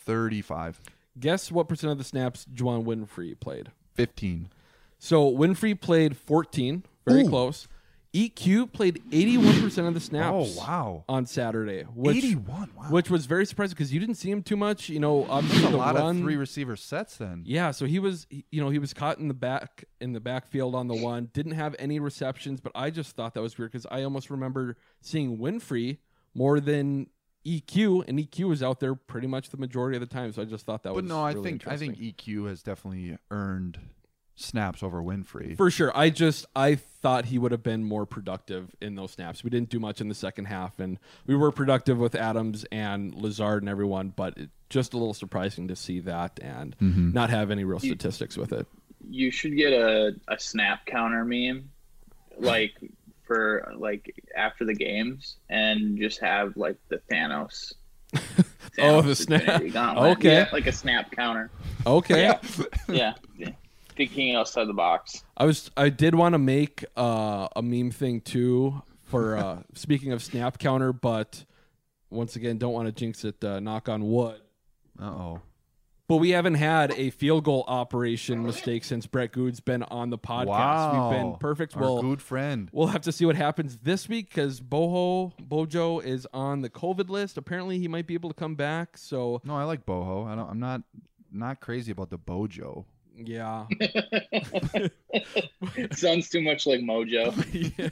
thirty-five. Guess what percent of the snaps Juwan Winfree played? 15. So Winfree played 14, very Ooh. close. EQ played 81% of the oh, snaps. Oh, wow. On Saturday, which 81, wow. which was very surprising because you didn't see him too much. You know, obviously a the lot run, of three receiver sets then. Yeah, so he was, you know, he was caught in the back in the backfield on the one. Didn't have any receptions, but I just thought that was weird because I almost remember seeing Winfree more than EQ, and EQ was out there pretty much the majority of the time. So I just thought that But was. no, I really think I think EQ has definitely earned snaps over Winfree. For sure. I just I thought he would have been more productive in those snaps. We didn't do much in the second half and we were productive with Adams and Lazard and everyone, but it, just a little surprising to see that and Mhm. not have any real You- statistics with it. You should get a, a snap counter meme, like for like after the games, and just have like the Thanos. [laughs] Oh, the snap. Gauntlet. Okay. Yeah, like a snap counter. Okay. Yeah. yeah. yeah. Thinking outside the box. I was I did want to make uh, a meme thing too for uh, [laughs] speaking of snap counter, but once again don't want to jinx it. Uh, knock on wood. Uh oh. But we haven't had a field goal operation mistake since Brett Good's been on the podcast. Wow. We've been perfect. Our We'll, good friend. We'll have to see what happens this week because Boho Bojo is on the COVID list. Apparently, he might be able to come back. So No, I like boho. I don't. I'm not not crazy about the bojo. Yeah, [laughs] [laughs] Sounds too much like Mojo.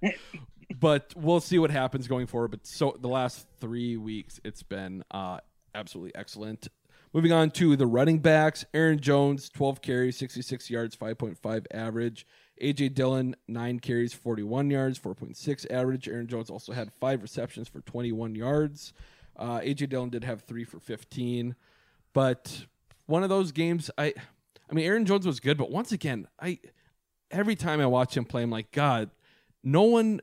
[laughs] but we'll see what happens going forward. But so the last three weeks, it's been uh, absolutely excellent. Moving on to the running backs, Aaron Jones, 12 carries, 66 yards, 5.5 average. AJ Dillon, 9 carries, 41 yards, 4.6 average. Aaron Jones also had 5 receptions for 21 yards. Uh, AJ Dillon did have 3 for 15. But one of those games, I, I mean, Aaron Jones was good, but once again, I, every time I watch him play, I'm like, God, no one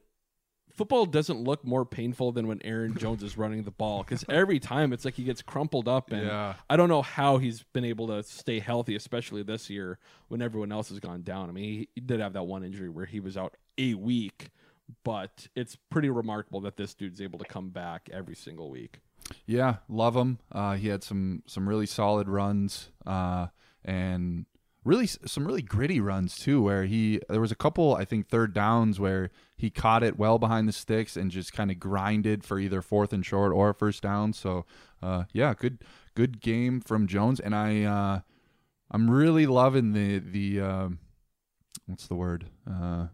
football doesn't look more painful than when Aaron [laughs] Jones is running the ball because every time it's like he gets crumpled up and Yeah. I don't know how he's been able to stay healthy, especially this year when everyone else has gone down. I mean, he, he did have that one injury where he was out a week, but it's pretty remarkable that this dude's able to come back every single week. Yeah, love him. Uh, he had some some really solid runs, uh, and really some really gritty runs too. Where he there was a couple, I think, third downs where he caught it well behind the sticks and just kind of grinded for either fourth and short or first down. So, uh, yeah, good good game from Jones, and I uh, I'm really loving the the um what's the word. Uh,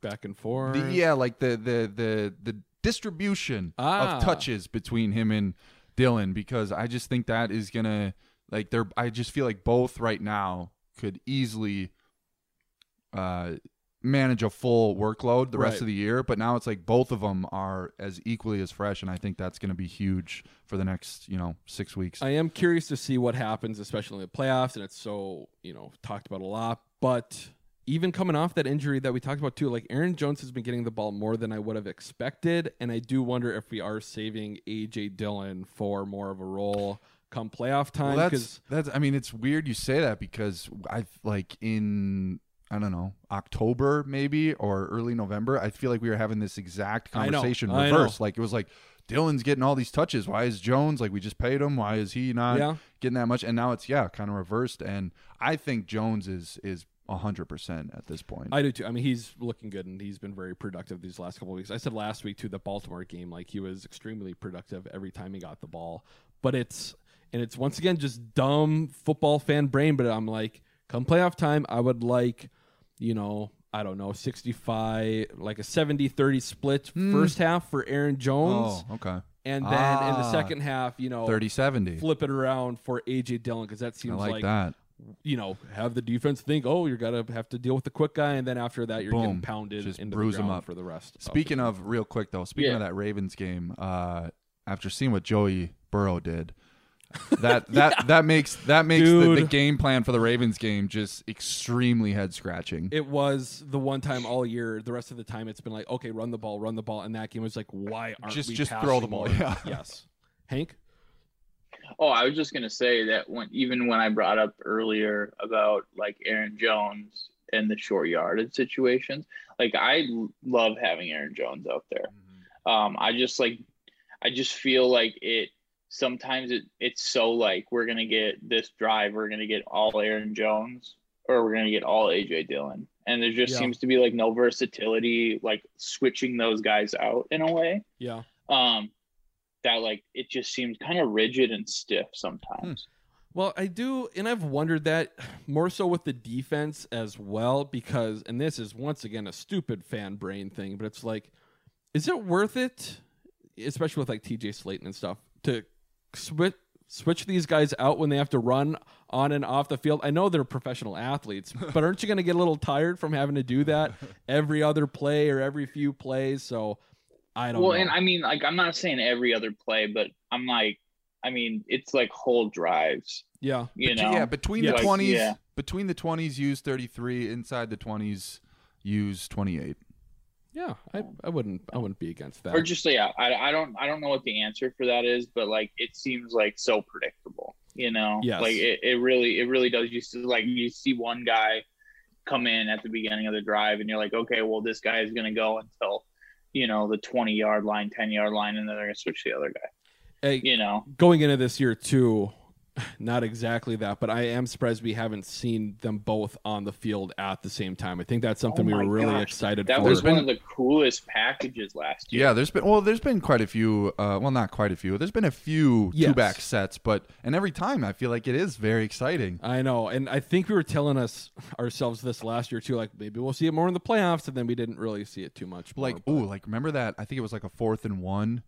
Back and forth. the, yeah, like the the the the distribution Ah. of touches between him and Dillon because I just think that is gonna like they're I just feel like both right now could easily uh manage a full workload the rest Right. of the year but now it's like both of them are as equally as fresh and I think that's going to be huge for the next you know 6 weeks. I am curious to see what happens, especially in the playoffs, and it's so you know talked about a lot. But even coming off that injury that we talked about too, like Aaron Jones has been getting the ball more than I would have expected, and I do wonder if we are saving AJ Dillon for more of a role come playoff time. Well, that's that's. I mean, it's weird you say that because I like in I don't know October maybe or early November. I feel like we were having this exact I know, conversation I know. Like it was like Dillon's getting all these touches. Why is Jones like we just paid him? Why is he not Yeah. getting that much? And now it's yeah, kind of reversed. And I think Jones is is hundred percent at this point. I do too. I mean, he's looking good and he's been very productive these last couple of weeks. I said last week to the Baltimore game, like he was extremely productive every time he got the ball. But it's and it's once again just dumb football fan brain. But I'm like, come playoff time, I would like, you know, I don't know, 65, like a 70-30 split first half for Aaron Jones. Oh, okay. And then in the Ah. second half, you know, 30-70. flip it around for AJ Dillon because that I seems like, like that. you know, have the defense think, oh, you're gonna have to deal with the quick guy, and then after that, you're getting pounded Just into bruise the 'em ground up. for the rest. Speaking game. of real quick though, speaking Yeah. of that Ravens game, uh, after seeing what Joey Burrow did, [laughs] that that that makes that makes the, the game plan for the Ravens game just extremely head scratching. it was the one time all year. The rest of the time, it's been like, okay, run the ball, run the ball, and that game was like, why aren't Just- we just throw the passing ball, more? yeah. [laughs] Yes, Hank. Oh, I was just gonna say that when even when I brought up earlier about like Aaron Jones and the short yardage situations, like I love having Aaron Jones out there. Um, I just like, I just feel like it. Sometimes it it's so like we're gonna get this drive, we're gonna get all Aaron Jones, or we're gonna get all AJ Dillon, and there just Yeah. seems to be like no versatility, like switching those guys out in a way Yeah. um that like it just seems kind of rigid and stiff sometimes Well, I do, and I've wondered that more so with the defense as well, because, and this is once again a stupid fan brain thing, but it's like, is it worth it, especially with like TJ Slaton and stuff, to switch switch these guys out when they have to run on and off the field? I know they're professional athletes, [laughs] but aren't you going to get a little tired from having to do that every other play or every few plays? So I don't well know. and i mean like i'm not saying every other play but i'm like i mean it's like whole drives yeah, you Bet- know yeah, between Yes. the twenties, Yeah. between the twenties, use thirty three. Inside the twenties, use twenty eight. Yeah, I, I wouldn't, I wouldn't be against that. or just yeah I, I don't i don't know what the answer for that is but like it seems like so predictable you know? Yes. like it, it really it really does. You see like you see one guy come in at the beginning of the drive and you're like okay well this guy is going to go until you know the 20 yard line 10 yard line and then they're going to switch to the other guy. Hey, you know, going into this year too, not exactly that, but I am surprised we haven't seen them both on the field at the same time. I think that's something we Oh were my really gosh, excited That for. was one of the coolest packages last year. Yeah, there's been well, there's been quite a few. Uh, well, not quite a few. There's been a few Yes. two back sets, but and every time I feel like it is very exciting. I know, and I think we were telling us ourselves this last year too. Like maybe we'll see it more in the playoffs, and then we didn't really see it too much. more, Like, ooh, like remember that? I think it was like a fourth and one,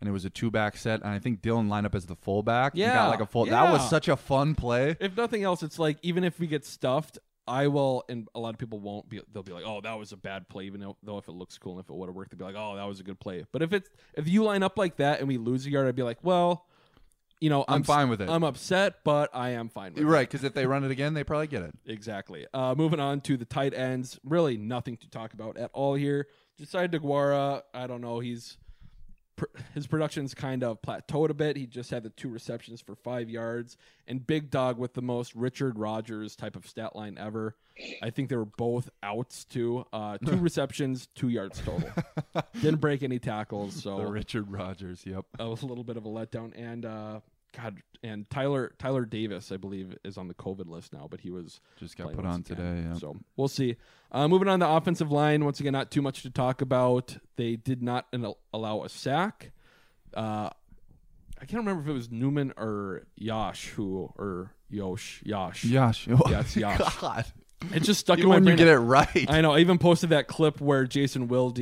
and it was a two back set, and I think Dillon lined up as the fullback. Yeah, got like a full. That was such a fun play. if nothing else, it's like even if we get stuffed, I will, and a lot of people won't be. They'll be like, "Oh, that was a bad play," even though, though if it looks cool and if it would have worked, they'll be like, "Oh, that was a good play." But if it's if you line up like that and we lose a yard, I'd be like, "Well, you know, I'm s- fine with it. I'm upset, but I am fine with You're it." right, because if they run it again, they probably get it. Exactly. Uh, moving on to the tight ends. Really nothing to talk about at all here. Josiah DeGuara, I don't know. He's his production's kind of plateaued a bit. He just had the two receptions for five yards, and Big Dog with the most Richard Rodgers type of stat line ever. I think they were both outs too. Uh, two [laughs] receptions, two yards total. [laughs] Didn't break any tackles, so The Richard Rodgers. Yep. a little bit of a letdown. And uh, God, and Tyler Tyler Davis, I believe, is on the COVID list now, but he was Just got put on again. today, yeah. So we'll see. Uh, moving on to the offensive line. Once again, not too much to talk about. They did not an- allow a sack. Uh, I can't remember if it was Newman or Yash who or Yosh Yash. Yash. [laughs] Yeah, it's Yash. [laughs] God. It just stuck Even in my when you brain. get it right. I know. I even posted that clip where Jason Wilde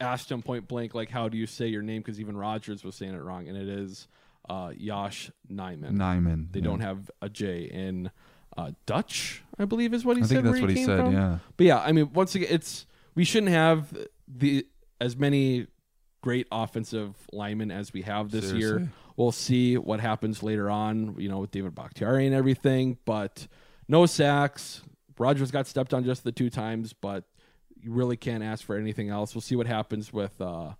asked him point blank, like, "How do you say your name?" Because even Rodgers was saying it wrong, and it is uh, Yash Nijman. Nijman, They yeah. don't have a J in uh, Dutch, I believe, is what he I said. think that's where what he said, from. yeah. But yeah, I mean, once again, it's we shouldn't have the as many great offensive linemen as we have this year. We'll see what happens later on, you know, with David Bakhtiari and everything, but no sacks. Rodgers got stepped on just the two times, but you really can't ask for anything else. We'll see what happens with uh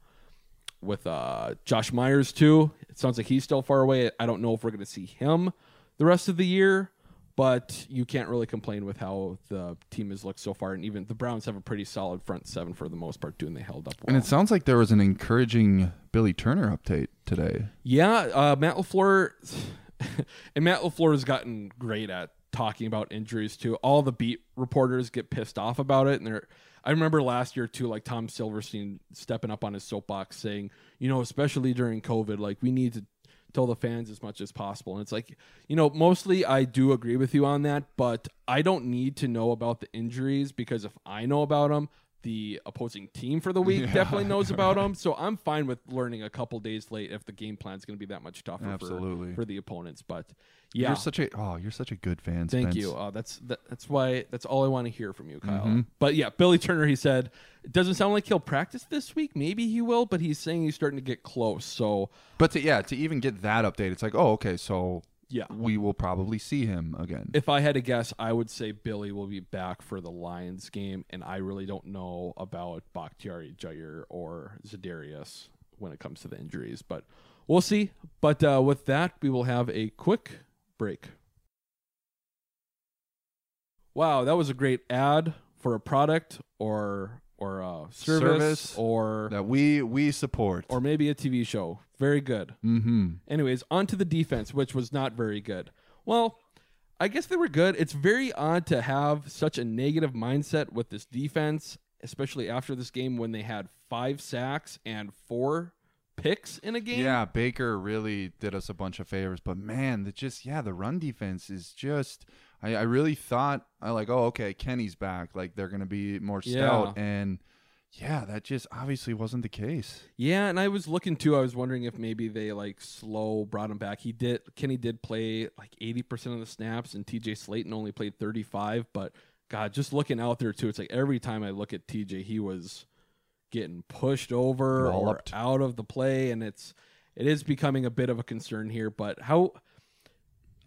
with uh Josh Myers too. It sounds like he's still far away. I don't know if we're going to see him the rest of the year, but you can't really complain with how the team has looked so far and even the Browns have a pretty solid front seven for the most part doing they held up well. And it sounds like there was an encouraging Billy Turner update today. Yeah, uh, Matt LaFleur, [laughs] and Matt LaFleur has gotten great at talking about injuries too. All the beat reporters get pissed off about it, and they're. I remember last year too, like Tom Silverstein stepping up on his soapbox saying, you know, especially during COVID, like we need to tell the fans as much as possible. And it's like, you know, mostly I do agree with you on that, but I don't need to know about the injuries because if I know about them, the opposing team for the week Yeah. definitely [laughs] knows about them. So I'm fine with learning a couple days late if the game plan is going to be that much tougher Absolutely. For, for the opponents. But yeah, You're such a oh, you're such a good fan. Thank Spence. you. Uh, that's that, that's why that's all I want to hear from you, Kyle. Mhm. But yeah, Billy Turner. He said it doesn't sound like he'll practice this week. Maybe he will, but he's saying he's starting to get close. So But to, yeah, to even get that update, it's like, oh, okay, so Yeah. we will probably see him again. if I had to guess, I would say Billy will be back for the Lions game, and I really don't know about Bakhtiari, Jaire, or Za'Darius when it comes to the injuries, but we'll see. But uh, with that, we will have a quick break. Wow, that was a great ad for a product or or a service, Service or that we we support. or maybe a TV show. Very good. Mm-hmm. Anyways, on to the defense, which was not very good. Well, I guess they were good. It's very odd to have such a negative mindset with this defense, especially after this game when they had five sacks and four picks in a game. Yeah, Baker really did us a bunch of favors, but man, the just yeah, the run defense is just. I, I really thought I like, oh, okay, Kenny's back. Like they're gonna be more stout, Yeah. and yeah, that just obviously wasn't the case. Yeah, and I was looking too. I was wondering if maybe they like slow brought him back. He did. Kenny did play like eighty percent of the snaps, and T.J. Slaton only played thirty five. But God, just looking out there too, it's like every time I look at T.J., he was getting pushed over Walloped. or out of the play, and it's it is becoming a bit of a concern here. But how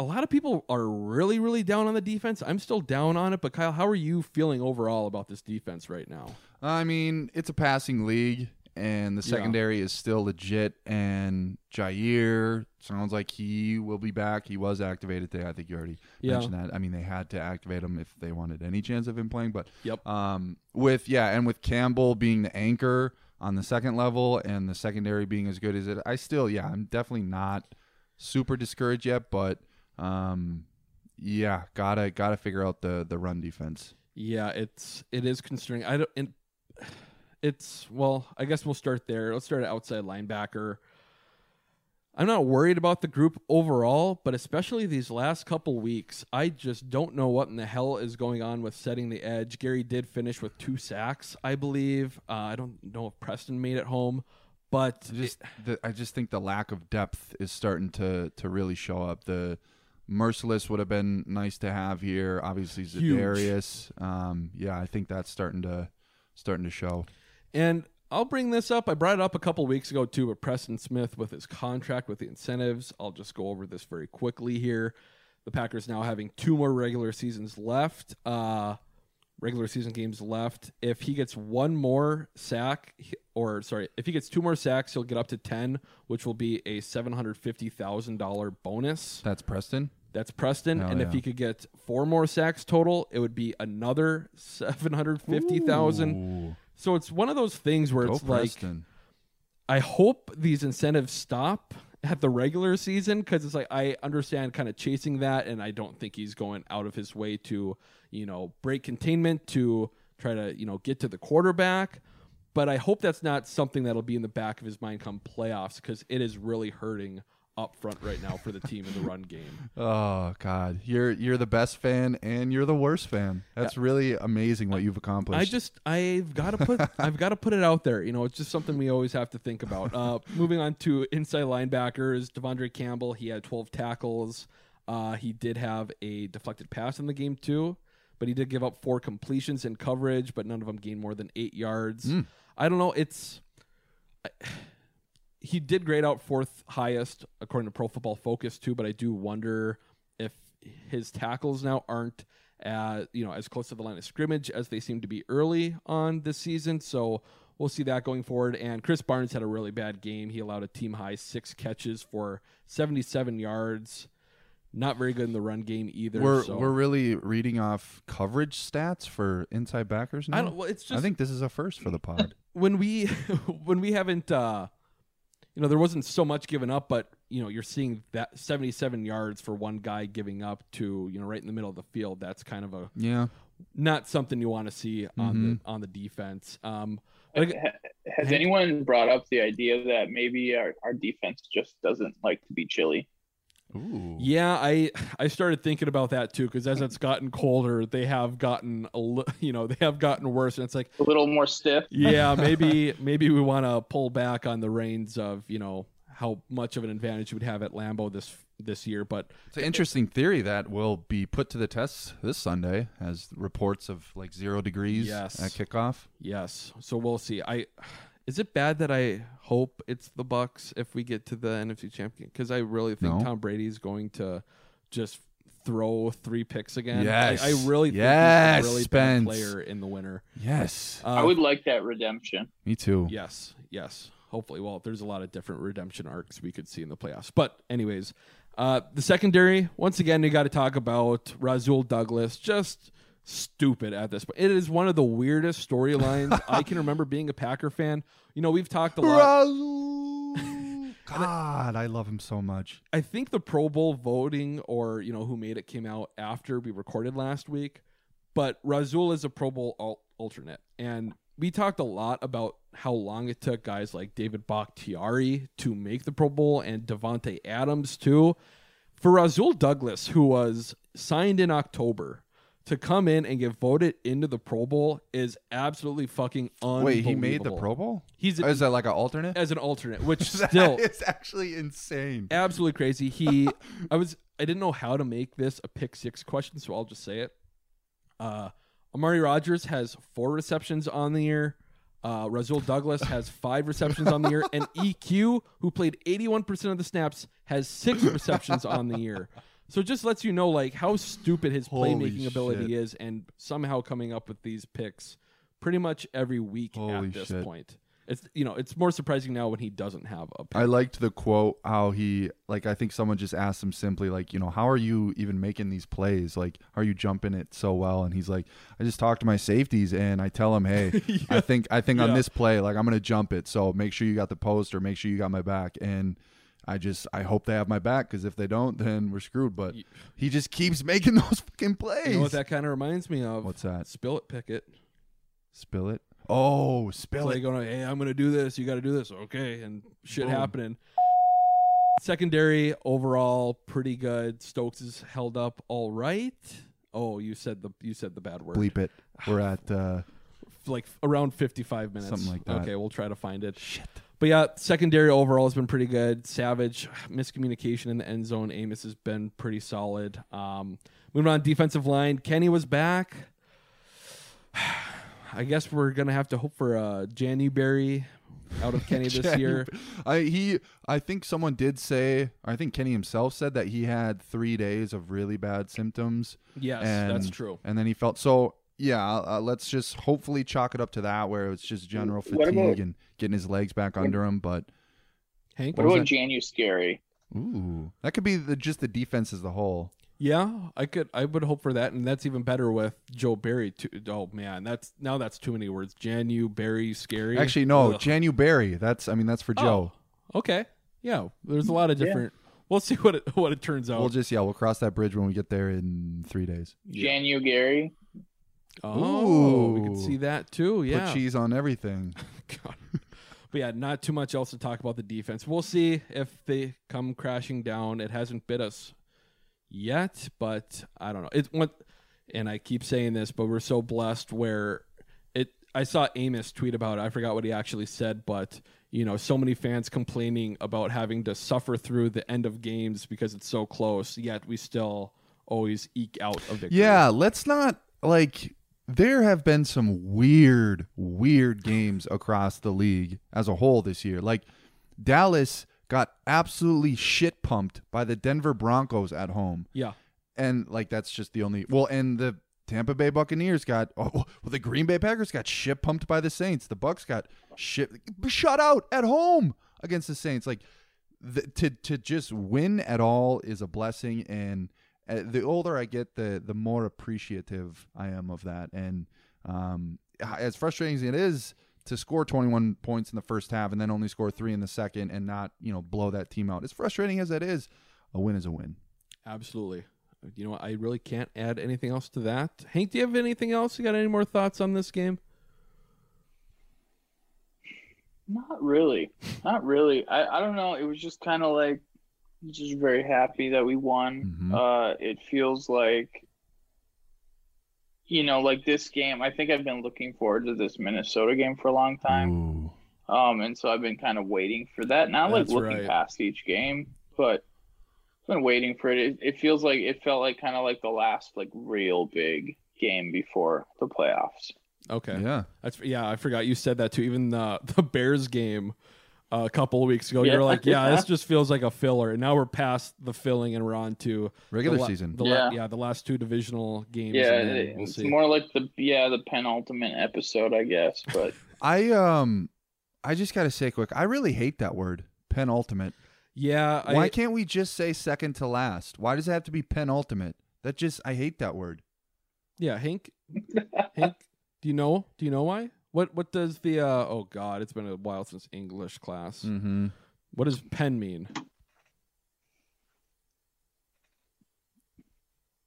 a lot of people are really, really down on the defense. I'm still down on it, but Kyle, how are you feeling overall about this defense right now? I mean, it's a passing league, and the Yeah. secondary is still legit. And Jaire sounds like he will be back. He was activated today. I think you already Yeah. mentioned that. I mean, they had to activate him if they wanted any chance of him playing. But Yep. um, with yeah, and with Campbell being the anchor, on the second level and the secondary being as good as it, I still, yeah, I'm definitely not super discouraged yet, but um, yeah, gotta gotta figure out the the run defense. Yeah, it's it is concerning. I don't. And it's well, I guess we'll start there. Let's start at outside linebacker. I'm not worried about the group overall, but especially these last couple weeks, I just don't know what in the hell is going on with setting the edge. Gary did finish with two sacks, I believe. Uh, I don't know if Preston made it home, but just the, I just think the lack of depth is starting to to really show up. The Merciless would have been nice to have here. Obviously. Za'Darius. Um, yeah, I think that's starting to starting to show. And I'll bring this up. I brought it up a couple weeks ago too, with Preston Smith with his contract with the incentives. I'll just go over this very quickly here. The Packers now having two more regular seasons left, uh, regular season games left. If he gets one more sack, or sorry, if he gets two more sacks, he'll get up to ten, which will be a seven hundred fifty thousand dollar bonus. That's Preston. That's Preston, Hell and if he could get four more sacks total, it would be another seven hundred fifty thousand. So it's one of those things where Go it's like I hope these incentives stop at the regular season because it's like I understand kind of chasing that, and I don't think he's going out of his way to you know break containment to try to you know get to the quarterback. But I hope that's not something that'll be in the back of his mind come playoffs because it is really hurting up front right now for the team in the run game. [laughs] Oh God, you're you're the best fan and you're the worst fan. That's really amazing what you've accomplished. I just I've got to put [laughs] I've got to put it out there. You know, it's just something we always have to think about. Uh, moving on to inside linebackers, De'Vondre Campbell. He had 12 tackles. Uh, he did have a deflected pass in the game too, but he did give up four completions in coverage, but none of them gained more than eight yards. Mm. I don't know. It's he did grade out fourth highest according to Pro Football Focus too, but I do wonder if his tackles now aren't uh, you know as close to the line of scrimmage as they seem to be early on this season. So we'll see that going forward. And Krys Barnes had a really bad game. He allowed a team high six catches for 77 yards. Not very good in the run game either. we're so. we're really reading off coverage stats for inside backers now. I don't- well, it's I think this is a first for the pod. [laughs] when we [laughs] when we haven't uh you know there wasn't so much given up but you know you're seeing that 77 yards for one guy giving up to you know right in the middle of the field that's kind of a Yeah. not something you want to see on Mhm. the on the defense um but I- Has anyone brought up the idea that maybe our, our defense just doesn't like to be chilly? Ooh. yeah i i started thinking about that too because as it's gotten colder they have gotten a li- [laughs] you know they have gotten worse and it's like A little more stiff. [laughs] yeah, [laughs] maybe maybe we want to pull back on the reins of you know how much of an advantage we'd have at Lambeau this this year. But It's an interesting theory that will be put to the test this Sunday, as reports of like zero degrees Yes. at kickoff. yes, so we'll see. I is it bad that I hope it's the Bucks if we get to the NFC champion because I really think No. Tom Brady's going to just throw three picks again. Yes. I, I really think Yes, he's a really Spence. bad player in the winter. Yes, Uh, I would like that redemption. me too. Yes, yes. Hopefully, well, there's a lot of different redemption arcs we could see in the playoffs. But, anyways, uh, the secondary, once again, you got to talk about Rasul Douglas. Just stupid at this point. It is one of the weirdest storylines I can remember being a Packer fan. You know, we've talked a lot. God, I love him so much. I think the Pro Bowl voting or, you know, who made it came out after we recorded last week. But Rasul is a Pro Bowl al- alternate. And we talked a lot about how long it took guys like David Bakhtiari to make the Pro Bowl and Davante Adams too. For Rasul Douglas, who was signed in October, to come in and get voted into the Pro Bowl is absolutely fucking unbelievable. Wait, he made the Pro Bowl? He's is that like an alternate? as an alternate, which [laughs] still is actually insane. absolutely crazy. He, [laughs] I was, I didn't know how to make this a pick six question, so I'll just say it. Uh, Amari Rodgers has four receptions on the year. Uh, Rasul Douglas has five receptions on the year, and EQ, who played 81% of the snaps, has six receptions on the year. [laughs] So it just lets you know like how stupid his Holy playmaking ability shit. is, and somehow coming up with these picks pretty much every week Holy at this shit. point. it's you know it's more surprising now when he doesn't have a. Pick. I liked the quote how he like I think someone just asked him simply like, you know, how are you even making these plays? Like, are you jumping it so well? And he's like, I just talk to my safeties and I tell him hey, [laughs] I think I think on this play like I'm gonna jump it, so make sure you got the post or make sure you got my back. And I just I hope they have my back because if they don't, then we're screwed. But he just keeps making [laughs] those fucking plays. You know what that kind of reminds me of? What's that? Spill it, pick it. Spill it. Oh, spill it. going, hey, I'm gonna do this. You got to do this. Okay, and shit Boom. happening. Secondary overall pretty good. Stokes is held up all right. Oh, you said the you said the bad word. Bleep it. We're [sighs] at uh, like around 55 minutes. Something like that. Okay, we'll try to find it. Shit. But yeah, secondary overall has been pretty good. Savage miscommunication in the end zone. Amos has been pretty solid. Um, moving on, defensive line. Kenny was back. [sighs] I guess we're gonna have to hope for uh, January out of [laughs] Kenny this year. I he I think someone did say I think Kenny himself said that he had three days of really bad symptoms. Yes, and, that's true. And then he felt so. Yeah, uh, let's just hopefully chalk it up to that, where it's just general fatigue about- and getting his legs back under him. But Hank, What was about that? Janu Scary? Ooh, that could be the, just the defense as a whole. Yeah, I could. I would hope for that, and that's even better with Joe Barry. Too. Oh man, that's now that's too many words. Janu Barry, scary. Actually, no, Ugh. Janu Barry. That's I mean that's for Joe. Okay, yeah. There's a lot of Yeah. different. We'll see what it [laughs] what it turns out. We'll just yeah we'll cross that bridge when we get there in three days. Janu Gary. Oh, we Ooh. could see that too. Yeah. Put cheese on everything. [laughs] God. But yeah, not too much else to talk about the defense. We'll see if they come crashing down. It hasn't bit us yet, but I don't know. It's what, and I keep saying this, but we're so blessed where it. I saw Amos tweet about it. I forgot what he actually said, but you know, so many fans complaining about having to suffer through the end of games because it's so close. Yet we still always eke out a victory. Yeah, let's not like there have been some weird, weird games across the league as a whole this year. Like Dallas got absolutely shit pumped by the Denver Broncos at home. Yeah. And like that's just the only well, and the Tampa Bay Buccaneers got oh, oh well the Green Bay Packers got shit pumped by the Saints. The Bucks got shit shut out at home against the Saints. Like the, to to just win at all is a blessing and uh, the older I get the the more appreciative I am of that and um as frustrating as it is to score 21 points in the first half and then only score 3 in the second and not, you know, blow that team out. As frustrating as that is, a win is a win. Absolutely. You know what? I really can't add anything else to that. Hank, do you have anything else? You got any more thoughts on this game? Not really. Not really. I, I don't know. It was just kind of like, just very happy that we won. Mhm. Uh, it feels like, you know, like this game. I think I've been looking forward to this Minnesota game for a long time. Ooh. Um, and so I've been kind of waiting for that. Not like looking right. past each game, but I've been waiting for it. it. It feels like it felt like kind of like the last like real big game before the playoffs. Okay. Yeah. That's yeah, I forgot you said that too. Even the [laughs] the Bears game a couple of weeks ago, you Yeah. were like, "Yeah, this just feels like a filler." And now we're past the filling and we're on to Regular the la- season. The la- Yeah. yeah, the last two divisional games. Yeah, it- we'll it's see. more like the yeah the penultimate episode, I guess. But [laughs] I um I just got to say quick, I really hate that word, penultimate. yeah, I, Why can't we just say second to last? Why does it have to be penultimate? That just I hate that word. yeah, Hank. [laughs] Hank, do you know? Do you know why? What what does the uh, oh god, it's been a while since English class. Mm-hmm. What does pen mean?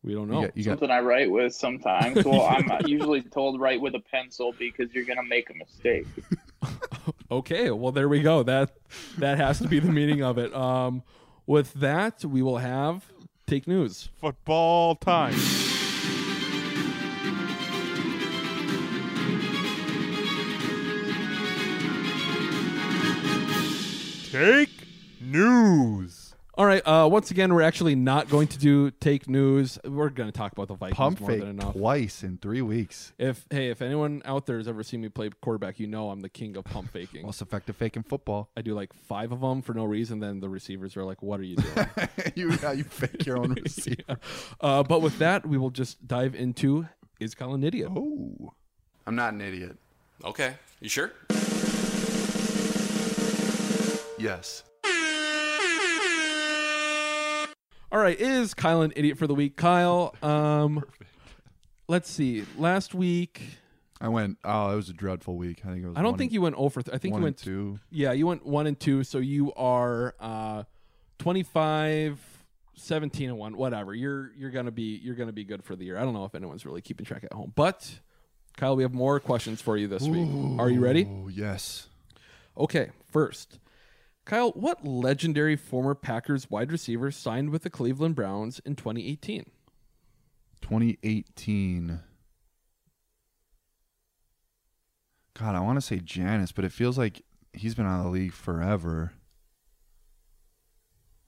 We don't know. You got, you got something I write with sometimes. [laughs] Well, I'm usually told write with a pencil because you're gonna make a mistake. [laughs] Okay, well there we go. That that has to be the meaning of it. Um, with that, we will have take news. Football time. Take news. All right. Uh, once again, we're actually not going to do take news. We're going to talk about the Vikings pump more fake than enough. twice in three weeks. If hey, if anyone out there has ever seen me play quarterback, you know I'm the king of pump faking. Most effective fake in football. I do like five of them for no reason. Then the receivers are like, "What are you doing?" [laughs] you yeah, you fake your own [laughs] receiver. Yeah. uh, but with that, we will just dive into is Kyle an idiot? Oh, I'm not an idiot. Okay. You sure? Yes. All right, is Kyle an idiot for the week? Kyle, um, let's see. Last week, I went. Oh, it was a dreadful week. I think it was. I don't one think and- you went over. Th- I think one you and went two. Yeah, you went one and two. So you are uh, 25, 17 and one. Whatever. You're you're gonna be you're gonna be good for the year. I don't know if anyone's really keeping track at home, but Kyle, we have more questions for you this week. Are you ready? Oh yes. Okay, first, Kyle, what legendary former Packers wide receiver signed with the Cleveland Browns in 2018? 2018. God, I want to say Janis, but it feels like he's been out of the league forever.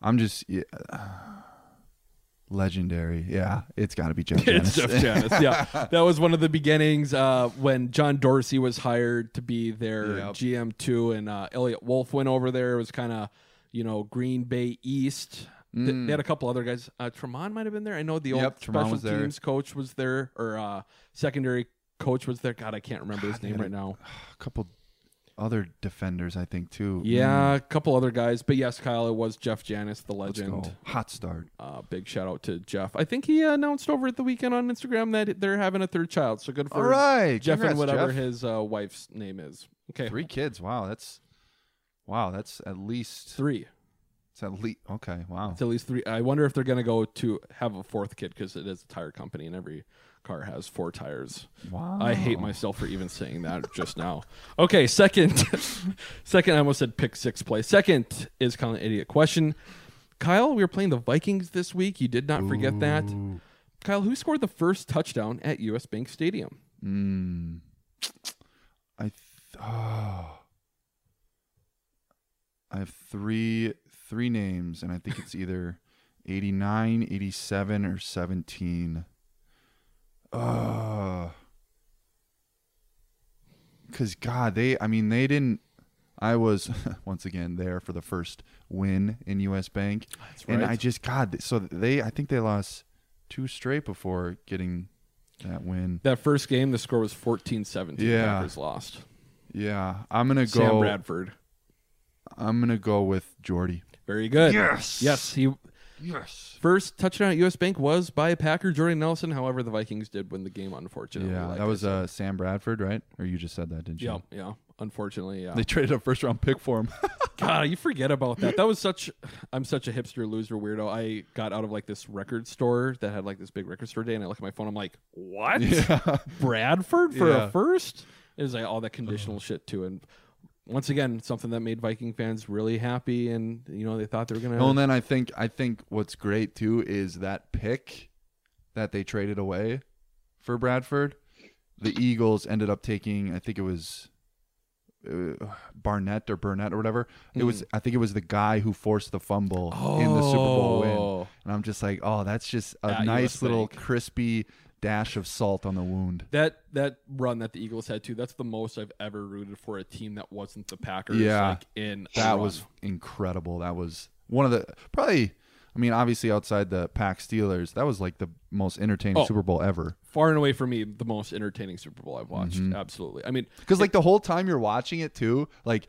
I'm just yeah, uh, legendary. Yeah, it's got to be Jeff [laughs] It's Janis. Jeff Janis. Yeah, [laughs] that was one of the beginnings uh, when John Dorsey was hired to be their Yep. GM too, and uh, Eliot Wolf went over there. It was kind of you know Green Bay East. Mm. They had a couple other guys. Uh, Tremont might have been there. I know the old Yep, special teams coach was there, or uh, secondary coach was there. God, I can't remember his name right now. [sighs] a couple other defenders, I think too. Yeah, a couple other guys, but yes, Kyle, it was Jeff Janis, the Let's legend. go. Hot start. Uh, big shout out to Jeff. I think he announced over at the weekend on Instagram that they're having a third child. So good for All right, Jeff and congrats, whatever Jeff. his uh, wife's name is. Okay, Three kids. Wow, that's wow. That's at least three. It's at least okay. Wow. It's at least three. I wonder if they're going to go to have a fourth kid because it is a tire company and every car has four tires. Wow. I hate myself for even saying that just now. Okay, second, [laughs] second. I almost said pick six play. Second is kind of an idiot question. Kyle, we were playing the Vikings this week. You did not forget that. Kyle, who scored the first touchdown at US Bank Stadium? Mm. I th- oh. I have three three names, and I think it's either 89, 87, or 17. Uh Cause God, they I mean they didn't I was [laughs] once again there for the first win in US Bank. And right. I just God so they I think they lost two straight before getting that win. That first game, the score was 14-17. Yeah. Packers lost. Yeah, I'm gonna go. Sam Bradford. I'm gonna go with Jordy. Very good. Yes. Yes. He Yes. first touchdown at US Bank was by a Packer, Jordan Nelson. However, the Vikings did win the game, unfortunately. Yeah, like that was said. uh, Sam Bradford, right? Or you just said that, didn't you? Yeah, yeah. Unfortunately, yeah. They traded a first round pick for him. [laughs] God, you forget about that. That was such. I'm such a hipster loser weirdo. I got out of like this record store that had like this big record store day, and I look at my phone. I'm like, what? [laughs] Yeah. Bradford for Yeah. a first? It was like all that conditional shit too, and once again, something that made Viking fans really happy, and you know they thought they were gonna. Well, and then I think I think what's great too is that pick that they traded away for Bradford. The Eagles ended up taking, I think it was uh, Barnett or Burnett or whatever. It was, I think it was the guy who forced the fumble in the Super Bowl win. Oh. And I'm just like, oh, that's just a nice little crispy dash of salt on the wound. That that run that the Eagles had too. That's the most I've ever rooted for a team that wasn't the Packers. Yeah, like in that was incredible. That was one of the probably. I mean, obviously outside the Pack Steelers, that was like the most entertaining Oh. Super Bowl ever. far and away for me the most entertaining Super Bowl I've watched. Mhm. Absolutely. I mean, Because like the whole time you're watching it too, like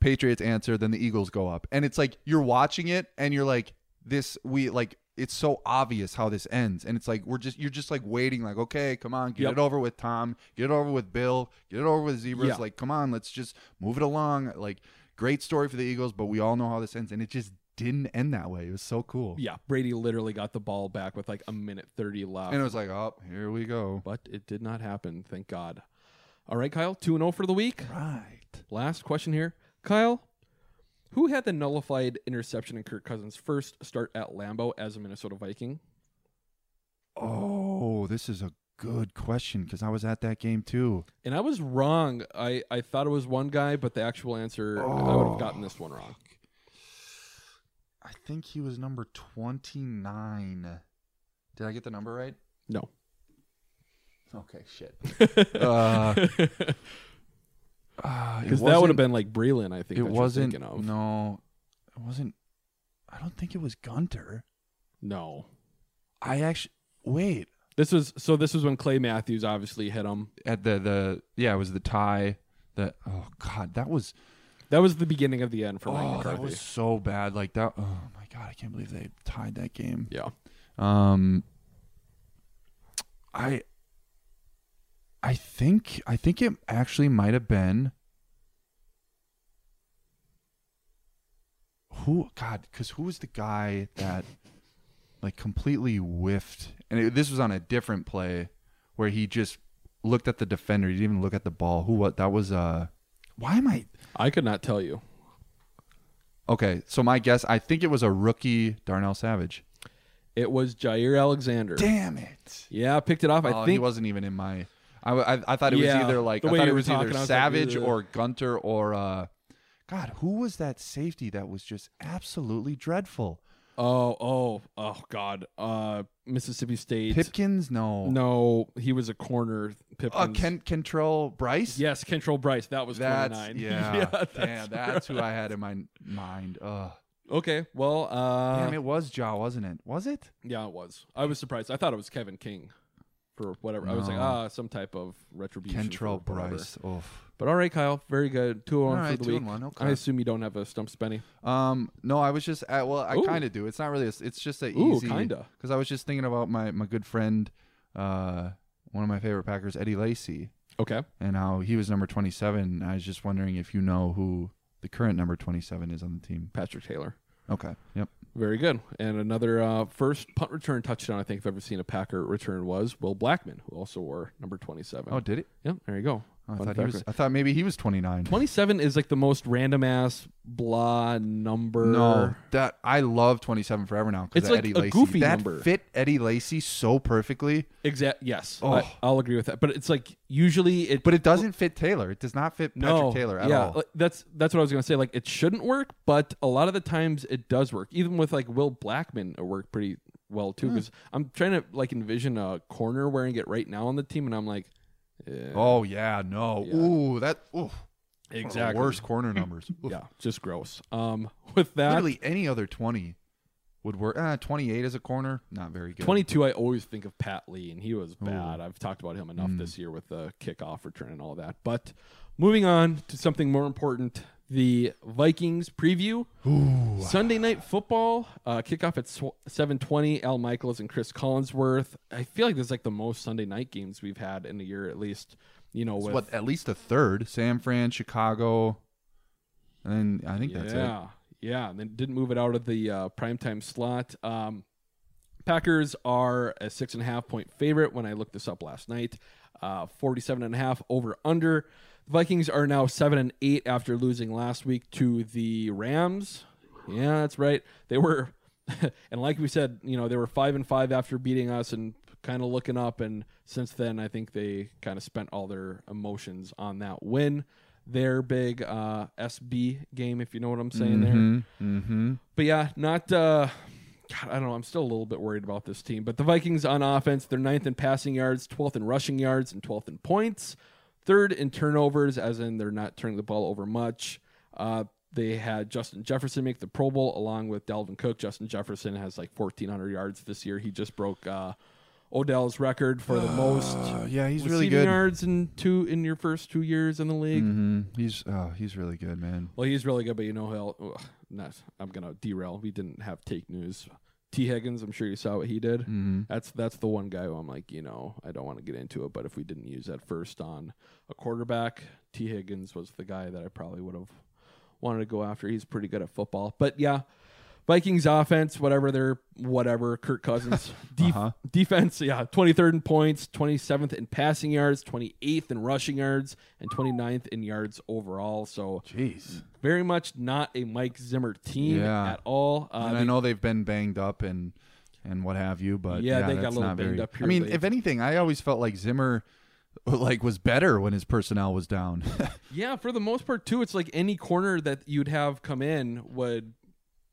Patriots answer, then the Eagles go up, and it's like you're watching it and you're like, this we like. It's so obvious how this ends, and it's like we're just you're just like waiting, like okay, come on, get Yep. it over with Tom, get it over with Bill, get it over with Zebras. Yeah. Like come on, let's just move it along. Like great story for the Eagles, but we all know how this ends, and it just didn't end that way. It was so cool. yeah, Brady literally got the ball back with like a minute 30 left. and it was like, oh, here we go. but it did not happen, thank God. All right, Kyle, 2 0 for the week. Right. Last question here. Kyle, who had the nullified interception in Kirk Cousins' first start at Lambeau as a Minnesota Viking? Oh, this is a good question because I was at that game too. And I was wrong. I, I thought it was one guy, but the actual answer, I would have gotten this one wrong. I think he was number 29. Did I get the number right? No. Okay, shit. [laughs] uh, uh, Because that would have been like Breeland, I think. It wasn't. thinking of. No, it wasn't. I don't think it was Gunter. No. I actually wait This was so. This was when Clay Matthews obviously hit him. at the the yeah. It was the tie. That oh god, that was That was the beginning of the end for Mike Oh, McCarthy. that was so bad. Like that. Oh my god, I can't believe they tied that game. Yeah. Um. I. I think I think it actually might have been. Who God? Because who was the guy that, like, completely whiffed? And it, this was on a different play, where he just looked at the defender. He didn't even look at the ball. Who? What? That was. Uh. Why am I? I could not tell you. Okay, so my guess, I think it was a rookie Darnell Savage. It was Jaire Alexander. Damn it! Yeah, I picked it off. I Oh, think he wasn't even in my. I, I, I thought it was either like I thought it was either like, Savage "Ugh." or Gunter or uh, God, who was that safety that was just absolutely dreadful? Oh, oh, oh God. Uh Mississippi State. Pipkins, no, No, he was a corner. Pipkins. Uh, Ken Kentrell Brice. Yes, Kentrell Brice. That was that's 29. [laughs] yeah, that's damn, that's who I had in my mind. Ugh. Okay, well, uh, Damn, it was Jaw, wasn't it? Was it? yeah, it was. I was surprised. I thought it was Kevin King for whatever. I was like, No. ah, some type of retribution. Kentrell whatever. Brice. Oof. But all right, Kyle, very good. Two on All for the two week. and one, okay. I assume you don't have a stump spenny. Um, no, I was just uh, well, I Ooh. kind of do. It's not really. A, it's just a Ooh, easy kinda. because I was just thinking about my my good friend, uh, one of my favorite Packers, Eddie Lacy, Okay. and how he was number twenty seven. I was just wondering if you know who the current number twenty seven is on the team. Patrick Taylor. Okay. Yep. Very good. And another uh, first punt return touchdown I think I've ever seen a Packer return was Will Blackman, who also wore number 27. Oh, did it? Yep, there you go. Oh, I Fun thought he was. I thought maybe he was twenty nine. 27 is like the most random ass blah number. No, that I love twenty seven forever now. 'cause It's like Eddie a Lacy. goofy that number. fit Eddie Lacy so perfectly, Exact. Yes, Oh. I, I'll agree with that. But it's like usually it. but it doesn't fit Taylor. It does not fit Patrick no, Taylor at yeah, all. like, that's that's what I was gonna say. Like it shouldn't work, but a lot of the times it does work. Even with like Will Blackman, it worked pretty well too. Hmm. Because I'm trying to like envision a corner wearing it right now on the team, and I'm like, eh, Oh yeah, no. Yeah. Ooh, that ooh. Exactly. worst corner numbers. [clears throat] Yeah, just gross. Um, with that, Literally any other 20 would work. Uh, 28 as a corner, not very good. 22, I always think of Pat Lee, and he was Ooh. bad. I've talked about him enough Mm. this year with the kickoff return and all that. But moving on to something more important the Vikings preview. Sunday night football, uh, kickoff at sw- 720. Al Michaels and Chris Collinsworth. I feel like this is like the most Sunday night games we've had in a year, at least. You know, with what at least a third. San Fran, Chicago, and I think that's it. yeah, yeah. And then didn't move it out of the uh, primetime slot. Um, Packers are a six and a half point favorite when I looked this up last night. Uh, 47 and a half over under. Vikings are now seven and eight after losing last week to the Rams. Yeah, that's right. They were, [laughs] and like we said, you know, they were five and five after beating us and kind of looking up. And since then, I think they kind of spent all their emotions on that win. Their big uh, SB game, if you know what I'm saying there. Mm-hmm. But yeah, not. Uh, God, I don't know. I'm still a little bit worried about this team. But the Vikings on offense, they're ninth in passing yards, 12th in rushing yards, and 12th in points. Third in turnovers, as in they're not turning the ball over much. Uh, they had Justin Jefferson make the Pro Bowl along with Dalvin Cook. Justin Jefferson has like 1,400 yards this year. He just broke uh, Odell's record for the most. Uh, yeah, he's really good. yards in two in your first two years in the league. hmm He's oh, he's really good, man. Well, he's really good, but you know, he'll, ugh, not. I'm gonna derail. We didn't have take news. Tee Higgins, I'm sure you saw what he did. Mhm. That's that's the one guy who I'm like, you know, I don't want to get into it, but if we didn't use that first on a quarterback, T. Higgins was the guy that I probably would have wanted to go after. He's pretty good at football, but yeah. Vikings offense, whatever they're whatever. Kirk Cousins [laughs] Def- Uh-huh. defense, yeah, 23rd in points, 27th in passing yards, 28th in rushing yards, and 29th in yards overall. So Jeez. very much not a Mike Zimmer team Yeah. at all. Uh, and I know they've been banged up and and what have you, but Yeah, yeah, they got a little banged very, up Here, I mean, late. if anything, I always felt like Zimmer [laughs] like was better when his personnel was down. [laughs] Yeah, for the most part too, it's like any corner that you'd have come in would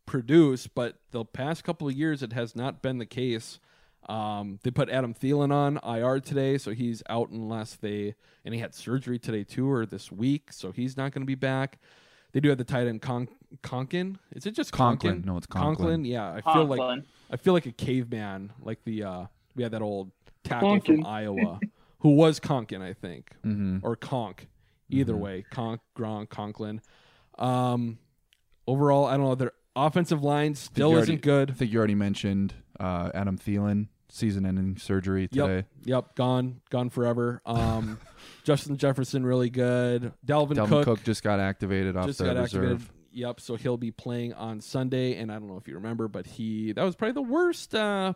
produce, but the past couple of years it has not been the case. Um, they put Adam Thielen on IR today, so he's out unless they and he had surgery today too or this week, so he's not going to be back. They do have the tight end Con- Conklin. Is it just Conklin. Conklin? No, it's Conklin. Yeah, I feel like I feel like a caveman, like the uh, we had that old tackle Conklin. from Iowa who was Conklin, I think, Mhm. or Conk. Either way, Conk, Gronk, Conklin. Um, overall, I don't know. Their offensive line still isn't already- good. I think you already mentioned uh, Adam Thielen, season-ending surgery today. Yep, yep, gone, gone forever. Um, [laughs] Justin Jefferson really good. Dalvin Cook, Cook, just got activated off just the got reserve. activated. Yep, so he'll be playing on Sunday, and I don't know if you remember, but he that was probably the worst uh,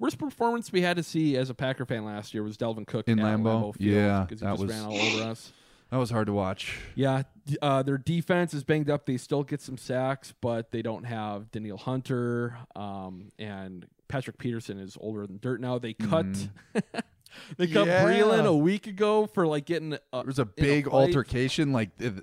worst performance we had to see as a Packer fan last year was Dalvin Cook In at Lambeau? Field, Yeah, because he that just was- ran all over us. That was hard to watch. Yeah, uh, their defense is banged up. They still get some sacks, but they don't have Danielle Hunter. Um, and Patrick Peterson is older than dirt now. They cut. [laughs] they cut. Yeah. Breeland a week ago for like getting. Uh, There was a big fight. altercation. Like, th-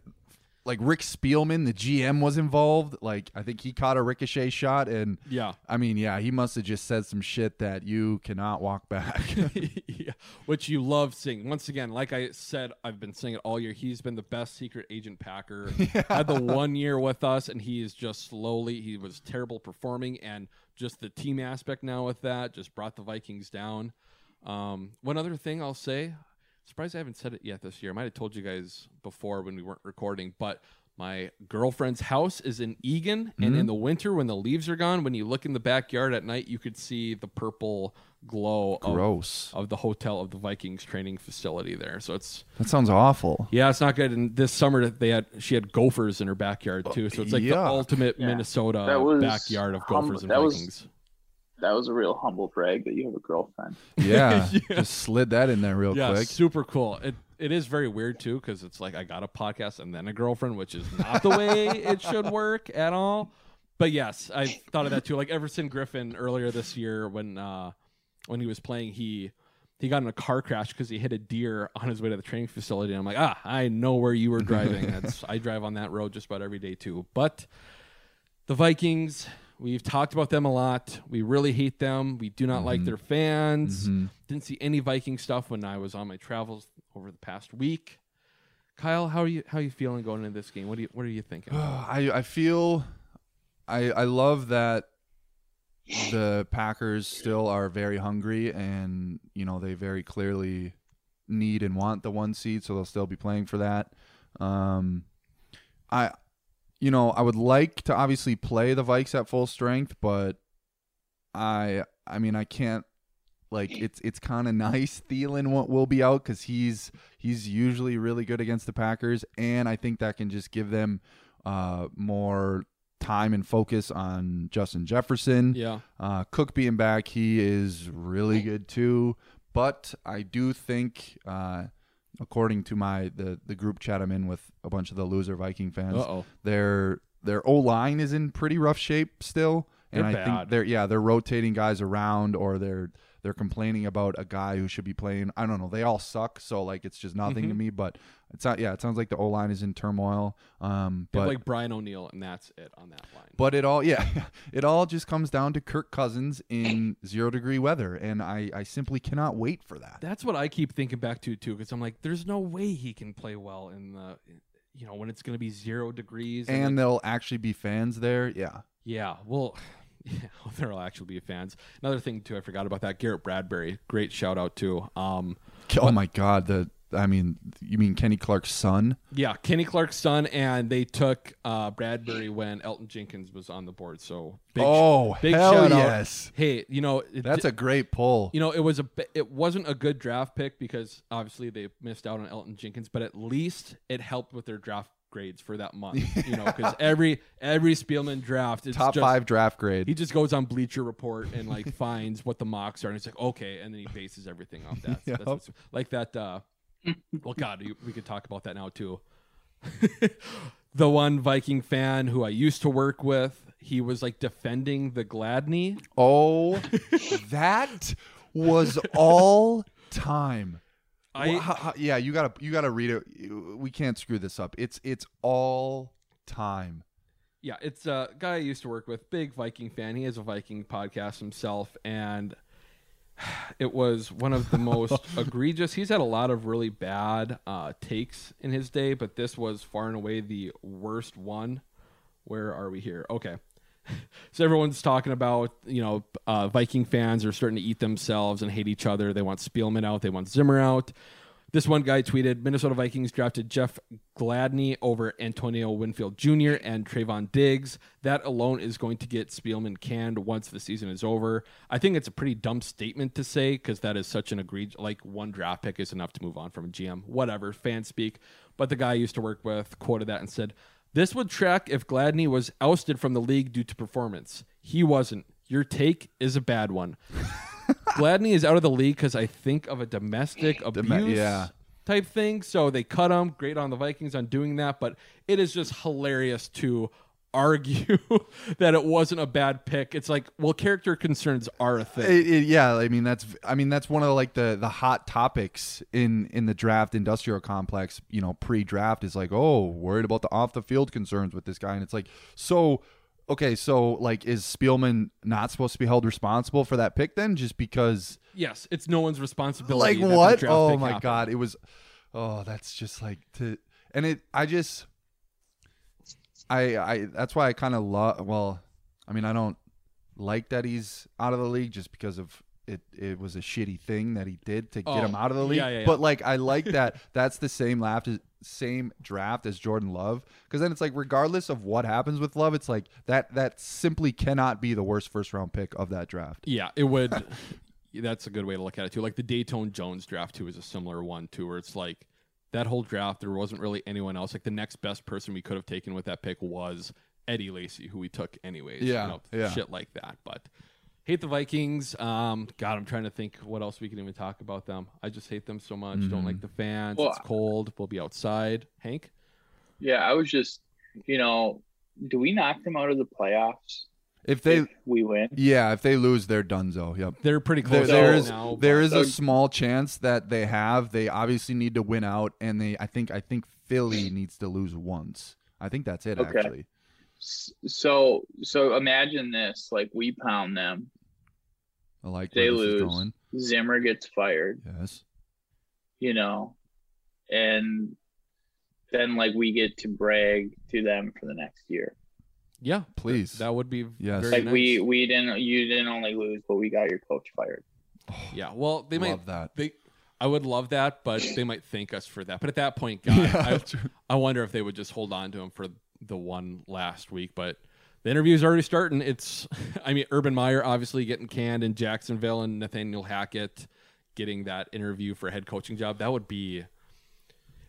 like Rick Spielman, the GM, was involved. Like, I think he caught a ricochet shot, and Yeah. I mean, yeah, he must have just said some shit that you cannot walk back. [laughs] yeah, which you love seeing. Once again, like I said, I've been saying it all year. He's been the best secret agent Packer. [laughs] Had the one year with us, and he is just slowly. He was terrible performing, and just the team aspect now with that just brought the Vikings down. Um, one other thing I'll say, surprised I haven't said it yet this year. I might have told you guys before when we weren't recording, but my girlfriend's house is in Eagan, and Mhm. in the winter when the leaves are gone, when you look in the backyard at night, you could see the purple glow of- Gross. of, the hotel of the Vikings training facility there. So it's that sounds awful. yeah, it's not good. And this summer they had she had gophers in her backyard too. So it's like the ultimate Yeah. Minnesota backyard of hum- gophers and that was- Vikings. That was a real humble brag that you have a girlfriend. [laughs] Yeah, [laughs] Yeah. just slid that in there real yeah, quick. super cool. It it is very weird too because it's like I got a podcast and then a girlfriend, which is not the way [laughs] it should work at all. But yes, I thought of that too. Like Everson Griffen earlier this year when uh when he was playing, he he got in a car crash because he hit a deer on his way to the training facility. And I'm like, ah, I know where you were driving. That's I drive on that road just about every day too. But the Vikings, we've talked about them a lot. We really hate them. We do not like their fans. Mhm. Didn't see any Viking stuff when I was on my travels over the past week. Kyle, how are you how are you feeling going into this game? What do you what are you thinking? [sighs] I I feel I I love that the Packers still are very hungry and you know they very clearly need and want the one seed so they'll still be playing for that. Um I you know, I would like to obviously play the Vikes at full strength, but I I mean I can't like it's it's kind of nice Thielen will, will be out because he's he's usually really good against the Packers, and I think that can just give them uh, more time and focus on Justin Jefferson. Yeah. uh, Cook being back, he is really good too. But I do think, uh, according to my the the group chat I'm in with a bunch of the loser Viking fans, Uh-oh. their their O line is in pretty rough shape still, and They're I bad. think they're yeah they're rotating guys around or they're they're complaining about a guy who should be playing. I don't know. They all suck, so like it's just nothing to Mhm. me. But it's not. Yeah, it sounds like the O line is in turmoil. Um, but like Brian O'Neill, and that's it on that line. but it all [laughs] yeah, it all just comes down to Kirk Cousins in zero degree weather, and I I simply cannot wait for that. That's what I keep thinking back to too, because I'm like, there's no way he can play well in the, you know, when it's going to be zero degrees. And like- there'll actually be fans there. Yeah. Yeah, well, [laughs] yeah, there'll actually be fans. Another thing too, I forgot about that. Garrett Bradbury, great shout out too. Um, Oh my God. The I mean, you mean Kenny Clark's son? yeah, Kenny Clark's son, and they took uh, Bradbury when Elgton Jenkins was on the board. So big, Oh, big hell shout out. yes. Hey, you know it That's a great pull. You know, it was a it wasn't a good draft pick because obviously they missed out on Elgton Jenkins, but at least it helped with their draft grades for that month. [laughs] You know, because every every Spielman draft is Top just- five draft grade. He just goes on Bleacher Report and like [laughs] finds what the mocks are, and it's like, okay, and then he bases everything off that. Yep. [laughs] That's like that. Uh, well, God, we could talk about that now too. the one Viking fan who I used to work with, he was like defending the Gladney. Oh, that was all time. I- Wha- how- how- yeah, you gotta you gotta read it. We can't screw this up. It's it's all time. Yeah, it's a guy I used to work with, big Viking fan. He has a Viking podcast himself, and [sighs] it was one of the [laughs] most egregious. He's had a lot of really bad uh, takes in his day, but this was far and away the worst one. Where are we here? Okay. [laughs] So everyone's talking about, you know, uh, Viking fans are starting to eat themselves and hate each other. They want Spielman out. They want Zimmer out. This one guy tweeted Minnesota Vikings drafted Jeff Gladney over Antonio Winfield Jr. and Trevon Diggs. That alone is going to get Spielman canned once the season is over. I think it's a pretty dumb statement to say because that is such an agreed, like one draft pick is enough to move on from a GM. Whatever, fan speak. But the guy I used to work with quoted that and said, This would track if Gladney was ousted from the league due to performance. He wasn't. Your take is a bad one. [laughs] Gladney is out of the league because I think of a domestic abuse yeah. type thing. So they cut him. Great on the Vikings on doing that, but it is just hilarious to argue [laughs] that it wasn't a bad pick. It's like, well, character concerns are a thing. It- it- yeah, I mean that's I mean that's one of the, like the the hot topics in in the draft industrial complex. You know, pre-draft is like, oh, worried about the off the field concerns with this guy, and it's like, so okay, so like, is Spielman not supposed to be held responsible for that pick then, just because? yes, it's no one's responsibility. Like what? Oh my happened. god, it was. Oh, that's just like to, and it. I just. I I that's why I kind of love. Well, I mean, I don't like that he's out of the league just because of it. It was a shitty thing that he did to get Oh, him out of the league. yeah, yeah, yeah. But like, I like that. [laughs] That's the same laugh. Same draft as Jordan Love, because then it's like, regardless of what happens with Love, it's like that. That simply cannot be the worst first round pick of that draft. Yeah, it would. [laughs] that's a good way to look at it too. Like the Datone Jones draft too is a similar one too, where it's like that whole draft there wasn't really anyone else. Like the next best person we could have taken with that pick was Eddie Lacy, who we took anyways. Yeah, you know, yeah. shit like that. But hate the Vikings. Um, God, I'm trying to think what else we can even talk about them. I just hate them so much. Don't Mhm. like the fans. Well, it's cold. We'll be outside. Hank. Yeah, I was just, you know, do we knock them out of the playoffs If they, if we win? yeah, if they lose, they're donezo. Yep. They're pretty close there out is now, there but- a small chance that they have. They obviously need to win out, and they I think I think Philly needs to lose once. I think that's it Okay. actually. S- So, so imagine this: like we pound them, I like they where this is lose, going. Zimmer gets fired, Yes. you know, and then like we get to brag to them for the next year. Yeah, please. That would be Yes. very Like nice. we we didn't you didn't only lose, but we got your coach fired. [sighs] Yeah, well, they might Love that. They, I would love that, but they might thank us for that. But at that point, God, [laughs] I, I wonder if they would just hold on to him for the one last week. But the interview is already starting. It's, [laughs] I mean, Urban Meyer obviously getting canned in Jacksonville, and Nathaniel Hackett getting that interview for a head coaching job. That would be.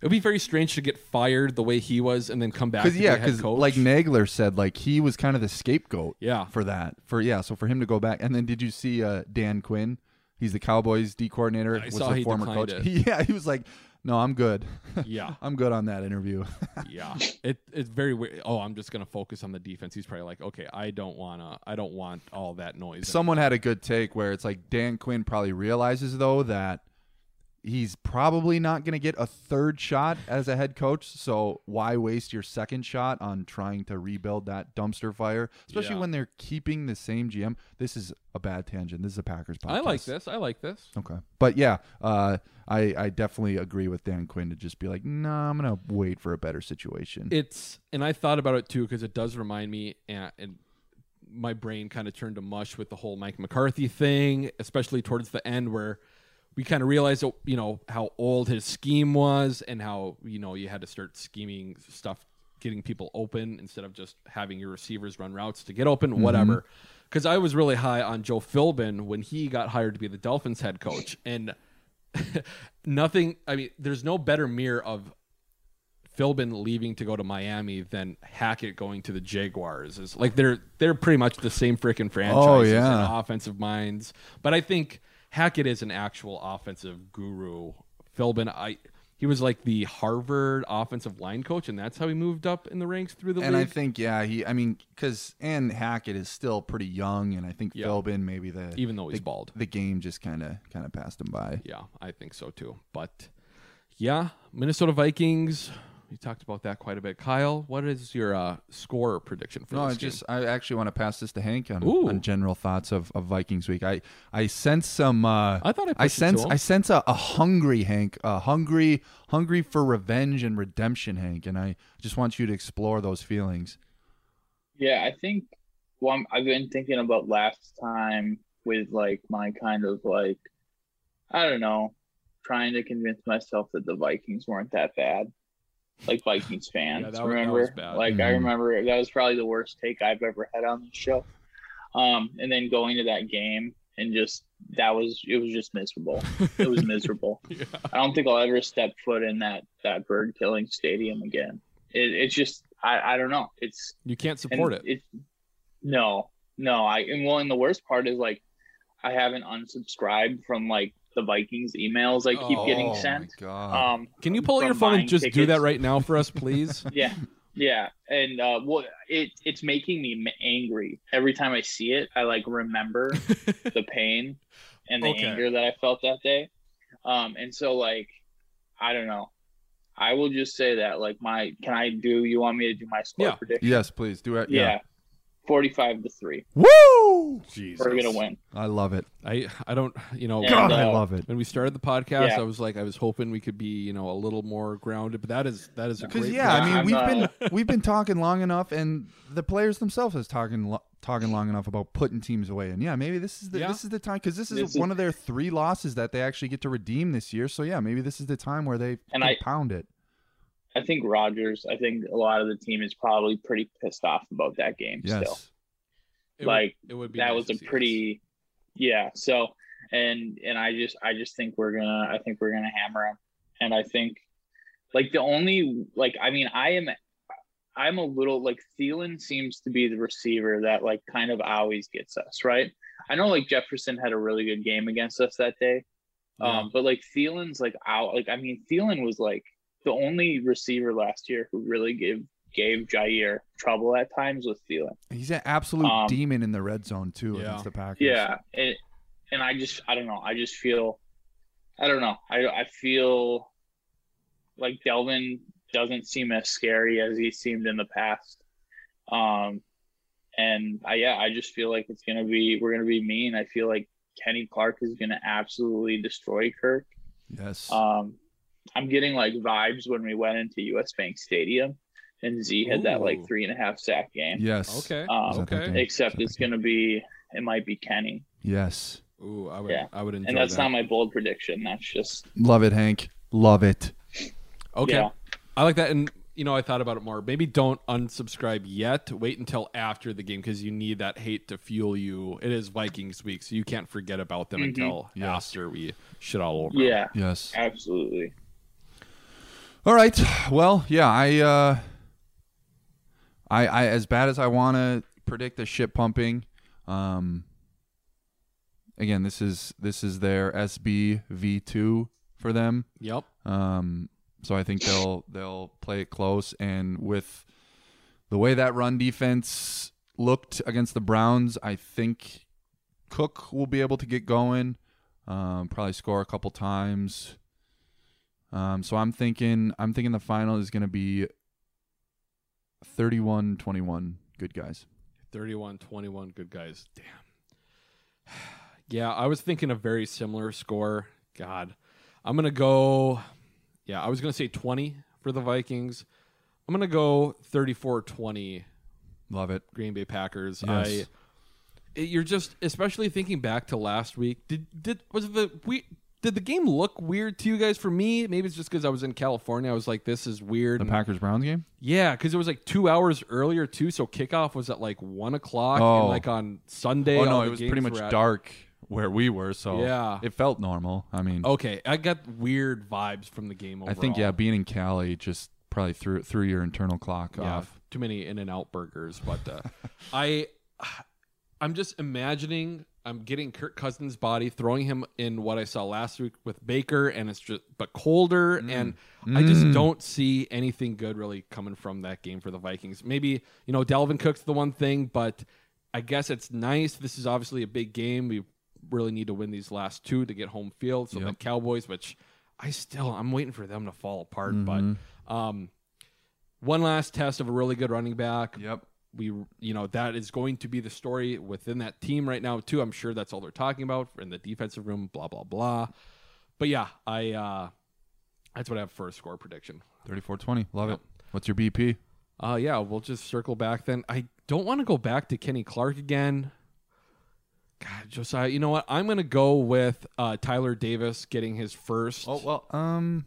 It would be very strange to get fired the way he was and then come back. Because to yeah, be a head because like Nagler said, like he was kind of the scapegoat. Yeah. For that, for yeah, so for him to go back, and then did you see uh, Dan Quinn? He's the Cowboys D coordinator. I was saw the he former declined coach. it. [laughs] yeah, he was like, "No, I'm good. [laughs] Yeah. I'm good on that interview." [laughs] yeah, it it's very weird. Oh, I'm just gonna focus on the defense. He's probably like, okay, I don't wanna, I don't want all that noise. Someone had a good take where it's like Dan Quinn probably realizes though that he's probably not going to get a third shot as a head coach. So why waste your second shot on trying to rebuild that dumpster fire, especially Yeah. when they're keeping the same GM? This is a bad tangent. This is a Packers podcast. I like this. I like this. Okay, but yeah, uh, I I definitely agree with Dan Quinn to just be like, nah, I'm gonna wait for a better situation. It's and I thought about it too because it does remind me, and, and my brain kind of turned to mush with the whole Mike McCarthy thing, especially towards the end where we kind of realized, you know, how old his scheme was and how you know you had to start scheming stuff, getting people open instead of just having your receivers run routes to get open, Mm-hmm. whatever. Because I was really high on Joe Philbin when he got hired to be the Dolphins head coach, and [laughs] nothing. I mean, there's no better mirror of Philbin leaving to go to Miami than Hackett going to the Jaguars. Is like they're they're pretty much the same freaking franchises Oh, yeah. and offensive minds. But I think Hackett is an actual offensive guru. Philbin, I he was like the Harvard offensive line coach, and that's how he moved up in the ranks through the and I think yeah, he. I mean, because and Hackett is still pretty young, and I think Yeah. Philbin maybe the Even though he's the, bald. the game just kind of kind of passed him by. yeah, I think so too. But yeah, Minnesota Vikings. We talked about that quite a bit. Kyle, what is your uh, score prediction for No, I this game? just I actually want to pass this to Hank on, on general thoughts of, of Vikings week. I I sense some. Uh, I thought I I sense. I sense a, a hungry Hank, a hungry hungry for revenge and redemption, Hank, and I just want you to explore those feelings. Yeah, I think. Well, I'm, I've been thinking about last time with like my kind of like, I don't know, trying to convince myself that the Vikings weren't that bad. Like Vikings fans, that was- that remember? was bad. Like I Mhm. remember that was probably the worst take I've ever had on the show. Um, and then going to that game and just that was it was just miserable. It was [laughs] miserable. I don't think I'll ever step foot in that that bird killing stadium again. It, it's just I I don't know. It's You can't support it. it. no, no. I and well, and the worst part is like I haven't unsubscribed from like the Vikings emails I keep Oh, getting my sent. God. Um, Can you pull out your phone and just do that right now for us, please? [laughs] Yeah, yeah, and uh, well, it it's making me angry every time I see it. I like remember [laughs] the pain and the Okay. anger that I felt that day. Um, and so like, I don't know. I will just say that like my can I do? You want me to do my score Yeah. prediction? Yes, please do it. Yeah. Yeah. Forty-five to three. Woo! We're gonna win. I love it. I I don't you know And, God, I uh, love it. When we started the podcast, Yeah. I was like I was hoping we could be you know a little more grounded, but that is that is a Because great yeah, I mean I'm, we've uh, been we've been talking long enough, and the players themselves is talking lo- talking long enough about putting teams away. And yeah, maybe this is the Yeah. this is the time because this is This is- one of their three losses that they actually get to redeem this year. So yeah, maybe this is the time where they And can I- pound it. I think Rodgers. I think a lot of the team is probably pretty pissed off about that game still. Yes. It would- like it would be that nice was a see pretty yeah so and and i just i just think we're gonna i think we're gonna hammer him and i think like the only like i mean i am i'm a little like Thielen seems to be the receiver that like kind of always gets us right i know like jefferson had a really good game against us that day Yeah. um but like Thielen's like out like i mean Thielen was like the only receiver last year who really gave gave Jaire trouble at times with Thielen He's an absolute Um, demon in the red zone too Yeah. against the Packers. yeah, and, and I just I don't know. I just feel I don't know. I I feel like Dalvin doesn't seem as scary as he seemed in the past. Um, and I yeah, I just feel like it's gonna be we're gonna be mean. I feel like Kenny Clark is gonna absolutely destroy Kirk. Yes. Um, I'm getting like vibes when we went into US Bank Stadium and Z had that like three and a half sack game. yes. Okay. Um, Is that that okay. Except it's gonna be it might be Kenny. Yes. Ooh, I would Yeah. I would enjoy and that's that. not my bold prediction. That's just Love it, Hank. Love it. Okay. Yeah. I like that. And, you know, I thought about it more. Maybe don't unsubscribe yet. Wait until after the game because you need that hate to fuel you. It is Vikings week, so you can't forget about them Mhm. until Yes. after we shit all over. yeah, Yes. absolutely. All right. Well, yeah, I uh I I as bad as I want to predict the shit pumping, um again, this is this is their SB V2 for them. Yep. Um so I think they'll they'll play it close and with the way that run defense looked against the Browns, I think Cook will be able to get going. Um, probably score a couple times. Um, so I'm thinking I'm thinking the final is going to be 31-21 good guys. 31 21 good guys. Damn. [sighs] Yeah, I was thinking a very similar score. God. I'm going to go Yeah, I was going to say 20 for the Vikings. I'm going to go 34-20 Love it. Green Bay Packers. Yes. I it- you're just especially thinking back to last week. Did did was the we did the game look weird to you guys? For me, maybe it's just because I was in California. I was like, this is weird. The and- Packers Browns game? yeah, because it was like two hours earlier too. So kickoff was at like one o'clock, Oh. and like on Sunday. Oh all no, the it was pretty games much were at- dark where we were, so Yeah. it felt normal. I mean, Okay, I got weird vibes from the game. I think yeah, being in Cali just probably threw threw your internal clock yeah, off. too many In and Out burgers. But uh, [laughs] I, I'm just imagining I'm getting Kirk Cousins' body, throwing him in what I saw last week with Baker, and it's just but colder, and I just Mm. don't see anything good really coming from that game for the Vikings. Maybe you know Dalvin Cook's the one thing, but I guess it's nice. This is obviously a big game. We really need to win these last two to get home field. So the Cowboys, which I still I'm waiting for them to fall apart, Mhm. but um, one last test of a really good running back. Yep. We, you know, that is going to be the story within that team right now too. I'm sure that's all they're talking about in the defensive room. Blah blah blah. But yeah, I uh, that's what I have for a score prediction. 34-20. Love it. What's your BP? Uh, yeah, we'll just circle back then. I don't want to go back to Kenny Clark again. God, Josiah, you know what? I'm gonna go with uh, Tyler Davis getting his first. Oh well, um,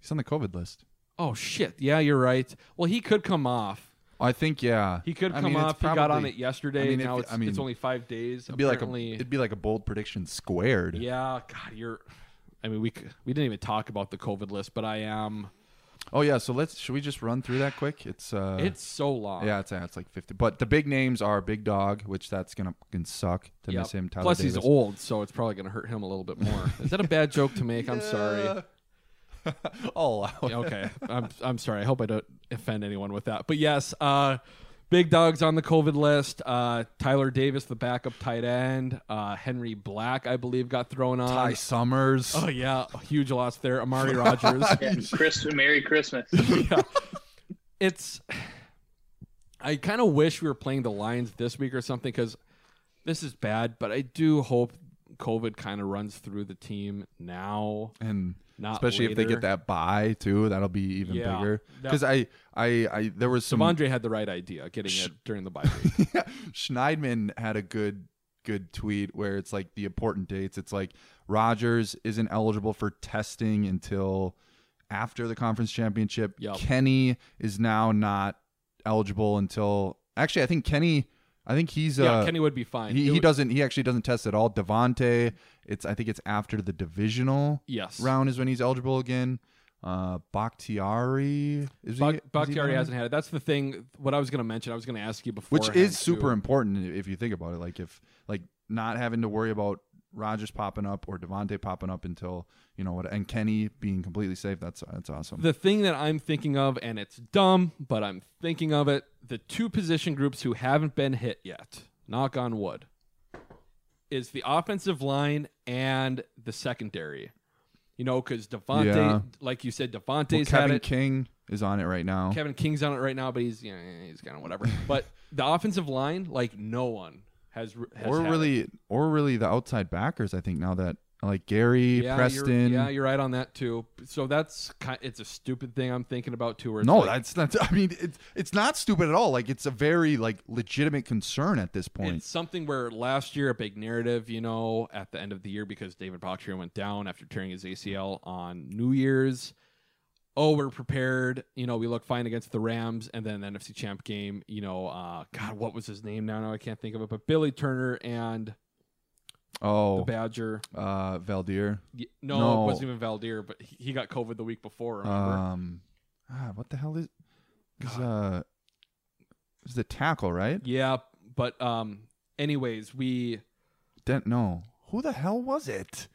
he's on the COVID list. Oh shit! Yeah, you're right. Well, he could come off. I think yeah, He could I come mean, off. he got on it yesterday. I mean, now if- it's, I mean, it's only five days. It'd be like a it'd be like a bold prediction squared. Yeah, God, you're. I mean, we we didn't even talk about the COVID list, but I am. Oh yeah, so let's should we just run through that quick? It's uh It's so long. Yeah, it's it's like fifty. But the big names are Big Dog, which that's gonna fucking suck to Yep. miss him. Tyler Plus, Davis. he's old, so it's probably going to hurt him a little bit more. Is that a bad joke to make? I'm [laughs] sorry. [laughs] oh, Yeah, okay. I'm I'm sorry. I hope I don't offend anyone with that. But yes, uh, big dogs on the COVID list. Uh, Tyler Davis, the backup tight end. Uh, Henry Black, I believe, got thrown on. Ty Summers. Oh yeah, a huge loss there. Amari [laughs] Rodgers. [laughs] Yeah, Chris, Merry Christmas. yeah. It's. I kind of wish we were playing the Lions this week or something because this is bad, but I do hope COVID kind of runs through the team now. and Not especially if they get that bye too, that'll be even Yeah. bigger. Because I, I, I, there was some. De'Vondre had the right idea getting it during the bye. [laughs] week. Schneidman had a good good tweet where it's like the important dates. It's like Rodgers isn't eligible for testing until after the conference championship. Yep. Kenny is now not eligible until actually I think Kenny I think he's Yeah, uh, Kenny would be fine. He, he would- doesn't he actually doesn't test at all. Davante, it's I think it's after the divisional Yes. round is when he's eligible again. Uh Bakhtiari is he- Bak- is he Bakhtiari hasn't had it. That's the thing. What I was going to mention, I was going to ask you before, which is super important if you think about it. Like if like not having to worry about Rodgers popping up or Davante popping up until you know what, and Kenny being completely safe. That's that's awesome. The thing that I'm thinking of, and it's dumb, but I'm thinking of it. The two position groups who haven't been hit yet, knock on wood, is the offensive line and the secondary. You know, because Davante, Yeah. like you said, Well, Davante's had Kevin it. King is on it right now. Kevin King's on it right now, but he's you know, he's kind of whatever. [laughs] but the offensive line, like no one has, has or it. really, or really the outside backers. I think now that like Gary yeah, Preston. You're, yeah, you're right on that too. So that's kind. It's a stupid thing I'm thinking about too. Where no, like, that's not. I mean, it's it's not stupid at all. Like it's a very like legitimate concern at this point. It's something where last year a big narrative, you know, at the end of the year because David Bakhtiari went down after tearing his ACL on New Year's. Oh, we're prepared. You know, we look fine against the Rams, and then the NFC Champ game. You know, uh, God, what was his name now? Now I can't think of it. But Billy Turner and oh, the Badger. uh, Valdir. Y- No, No. it wasn't even Valdir, but he, he got COVID the week before. Remember? Um, ah, what the hell is? Is uh, is the tackle right? yeah, but um, anyways, we Den- no, who the hell was it?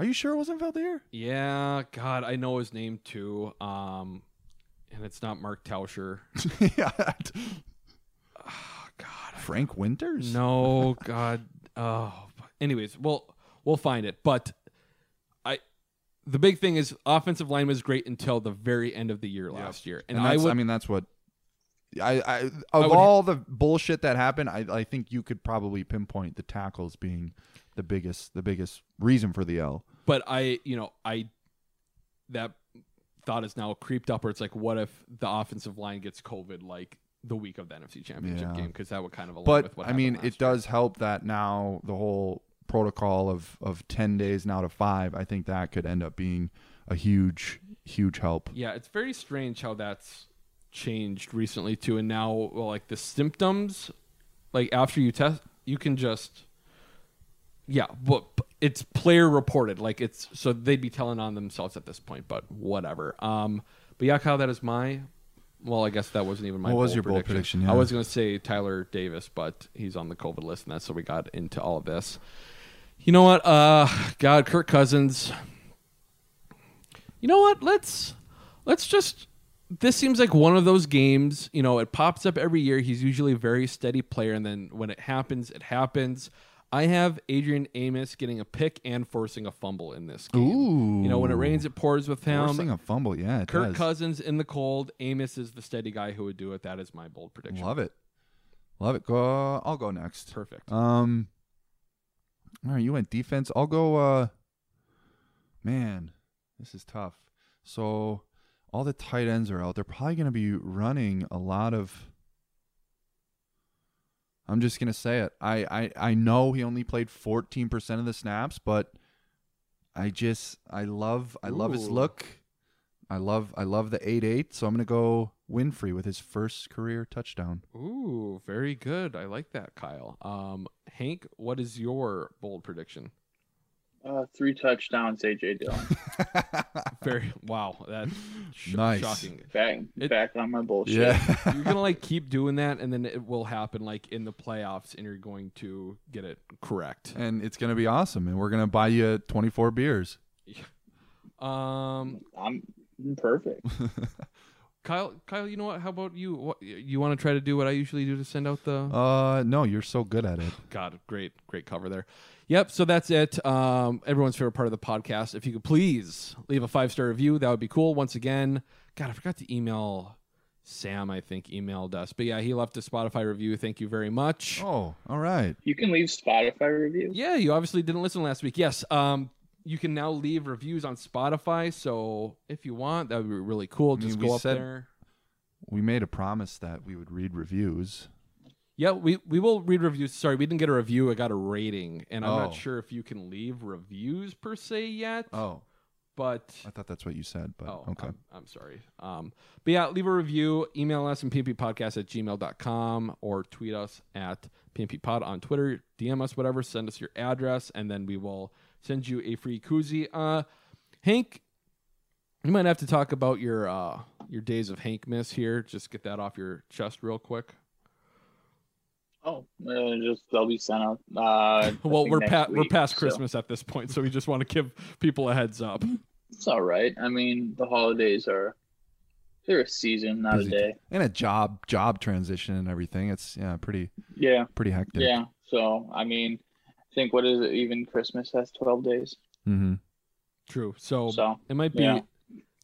Are you sure it wasn't Valdir? Yeah, God, I know his name too. Um, and it's not Mark Tauscher. [laughs] yeah. [sighs] God, Frank Winters? No, God. Oh, anyways, well, we'll find it. But I, the big thing is offensive line was great until the very end of the year last year, and, And, I that's, I, would. mean, that's what. I, I of I would- all the bullshit that happened, I, I think you could probably pinpoint the tackles being the biggest the biggest reason for the L. but I, you know, I that thought is now creeped up where it's like, what if the offensive line gets COVID like the week of the NFC Championship Yeah. game? Because that would kind of align But with what I mean, it does help that now the whole protocol of of ten days now to five. I think that could end up being a huge huge help. Yeah, it's very strange how that's changed recently too. And now, well, like the symptoms, like after you test, you can just, yeah, but it's player reported. Like it's so they'd be telling on themselves at this point. But whatever. Um, but yeah, Kyle, that is my. Well, I guess that wasn't even my. What was your bold prediction? Yeah. I was going to say Tyler Davis, but he's on the COVID list, and that's so we got into all of this. You know what? Uh, God, Kirk Cousins. You know what? Let's let's just. This seems like one of those games. You know, it pops up every year. He's usually a very steady player, and then when it happens, it happens. I have Adrian Amos getting a pick and forcing a fumble in this game. Ooh. You know, when it rains, it pours with him. Forcing a fumble, yeah, Kirk does. Cousins in the cold. Amos is the steady guy who would do it. That is my bold prediction. Love it, love it. Go. I'll go next. Perfect. Um. All right, you went defense. I'll go. uh Man, this is tough. So, all the tight ends are out. They're probably going to be running a lot of. I'm just gonna say it. I, I, I know he only played 14% of the snaps, but I just I love I love his look. I love I love the 8-8, so I'm gonna go Winfree with his first career touchdown. Ooh, very good. I like that, Kyle. Um, Hank, what is your bold prediction? Uh, three touchdowns, AJ Dillon. [laughs] Very wow, that's sh- [laughs] Nice. shocking. back It- back on my bullshit. Yeah. [laughs] [laughs] You're gonna like keep doing that, and then it will happen like in the playoffs, and you're going to get it correct. and it's gonna be awesome, and we're gonna buy you 24 beers. Um, I'm perfect. Kyle, Kyle, you know what? How about you? What, you want to try to do what I usually do to send out the? Uh, no, you're so good at it. [laughs] God, great, great cover there. Yep. So that's it. Um, everyone's favorite part of the podcast. If you could please leave a five star review, that would be cool. Once again, God, I forgot to email Sam. I think emailed us, but yeah, he left a Spotify review. Thank you very much. Oh, all right. You can leave Spotify review. Yeah, you obviously didn't listen last week. Yes. Um, you can now leave reviews on Spotify. So if you want, that would be really cool. I mean, Just we go up said- there. We made a promise that we would read reviews. Yeah, we, we will read reviews. Sorry, we didn't get a review. I got a rating, and I'm Oh. not sure if you can leave reviews per se yet. Oh, but I thought that's what you said, but Oh, okay. I'm, I'm sorry. Um, but yeah, leave a review. Email us at pmpodcast at gmail.com or tweet us at pmpod on Twitter. DM us, whatever. Send us your address, and then we will send you a free koozie. Uh, Hank, you might have to talk about your uh, your days of Hank miss here. Just get that off your chest real quick. Oh, uh, just they'll be sent out. Uh, well, we're next past we're week, past so Christmas at this point, so we just want to give people a heads up. It's all right. I mean, the holidays are they're a season, not Busy. a day. And a job job transition and everything. It's yeah, pretty Yeah, pretty hectic. yeah. So I mean, I think what is it? Even Christmas has twelve days. Mm-hmm. True. So, So, it might be yeah.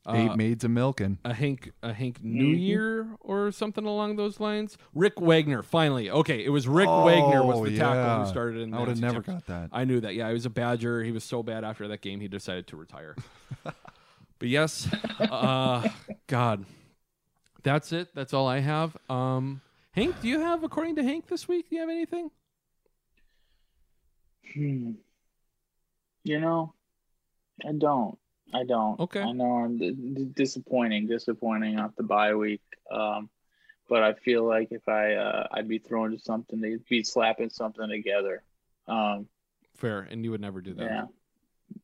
Eight uh, maids a milking. a Hank a Hank New Mhm. Year or something along those lines. Rick Wagner, finally. Okay, it was Rick Wagner was Oh, the tackle who started in. The I would have never got that. I knew that. Yeah, he was a Badger. He was so bad after that game, he decided to retire. [laughs] but yes, uh, God, that's it. That's all I have. Um, Hank, do you have according to Hank this week? Do you have anything? Hmm. You know, I don't. I don't. Okay. I know I'm d- d- disappointing, disappointing off the bye week. Um, but I feel like if I uh, I'd be thrown to something, they'd be slapping something together. Um, Fair, and you would never do that. yeah.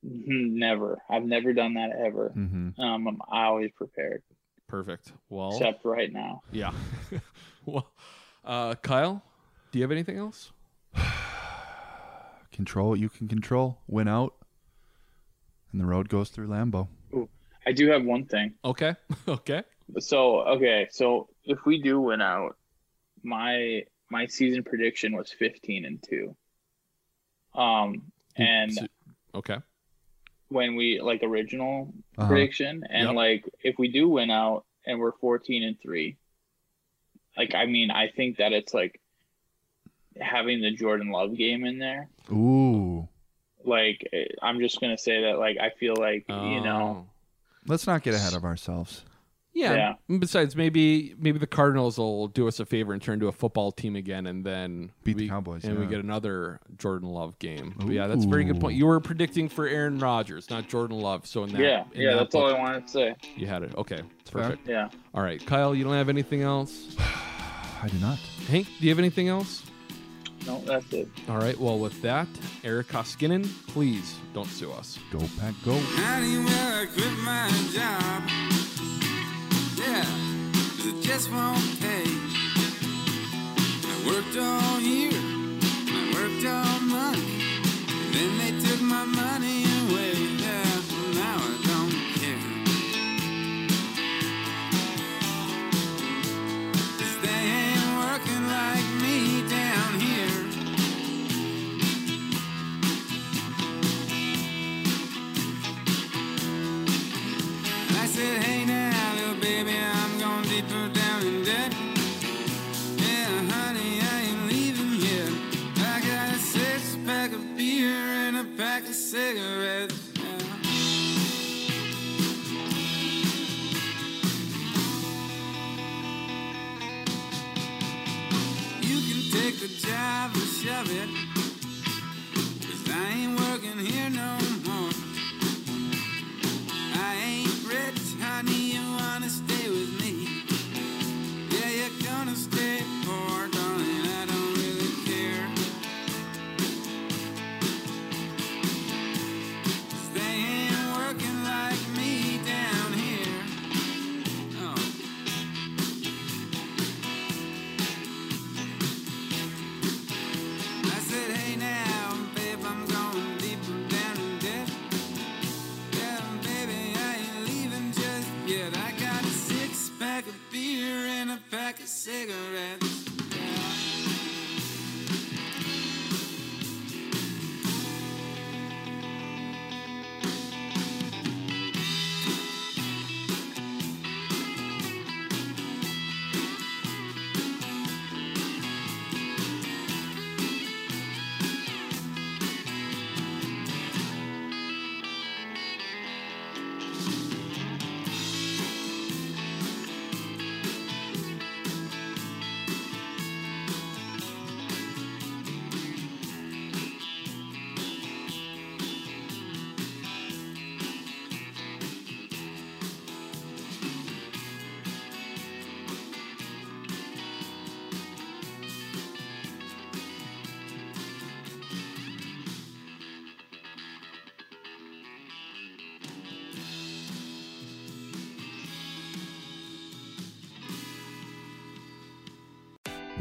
Mhm, Never. I've never done that ever. Mm-hmm. Um, I'm always prepared, Perfect. Well, except right now. yeah. [laughs] well, uh, Kyle, do you have anything else? Control what you can control. Win out. And the road goes through Lambeau. I do have one thing. Okay. [laughs] okay. So okay, so if we do win out, my my season prediction was fifteen and two. Um, and So- okay. when we like original Uh-huh. prediction, and Yep. like if we do win out and we're fourteen and three, like I mean, I think that it's like having the Jordan Love game in there. Ooh. Like eh, I'm just gonna say that like I feel like you know Oh. Let's not get ahead of ourselves. Yeah. Yeah. Besides, maybe maybe the Cardinals will do us a favor and turn to a football team again, and then Beat the Cowboys, and we get another Jordan Love game. But yeah, that's a very good point. You were predicting for Aaron Rodgers, not Jordan Love. So in that, yeah in yeah that that's all I wanted to say. You had it. Okay, fair. perfect. Yeah. All right, Kyle, you don't have anything else. [sighs] I do not. Hank, do you have anything else? No, that's it. All right. Well, with that, Eric Koskinen, please don't sue us. Go pack go. How do you well I quit my job? Yeah, 'cause it just won't pay. I worked all year, shove it.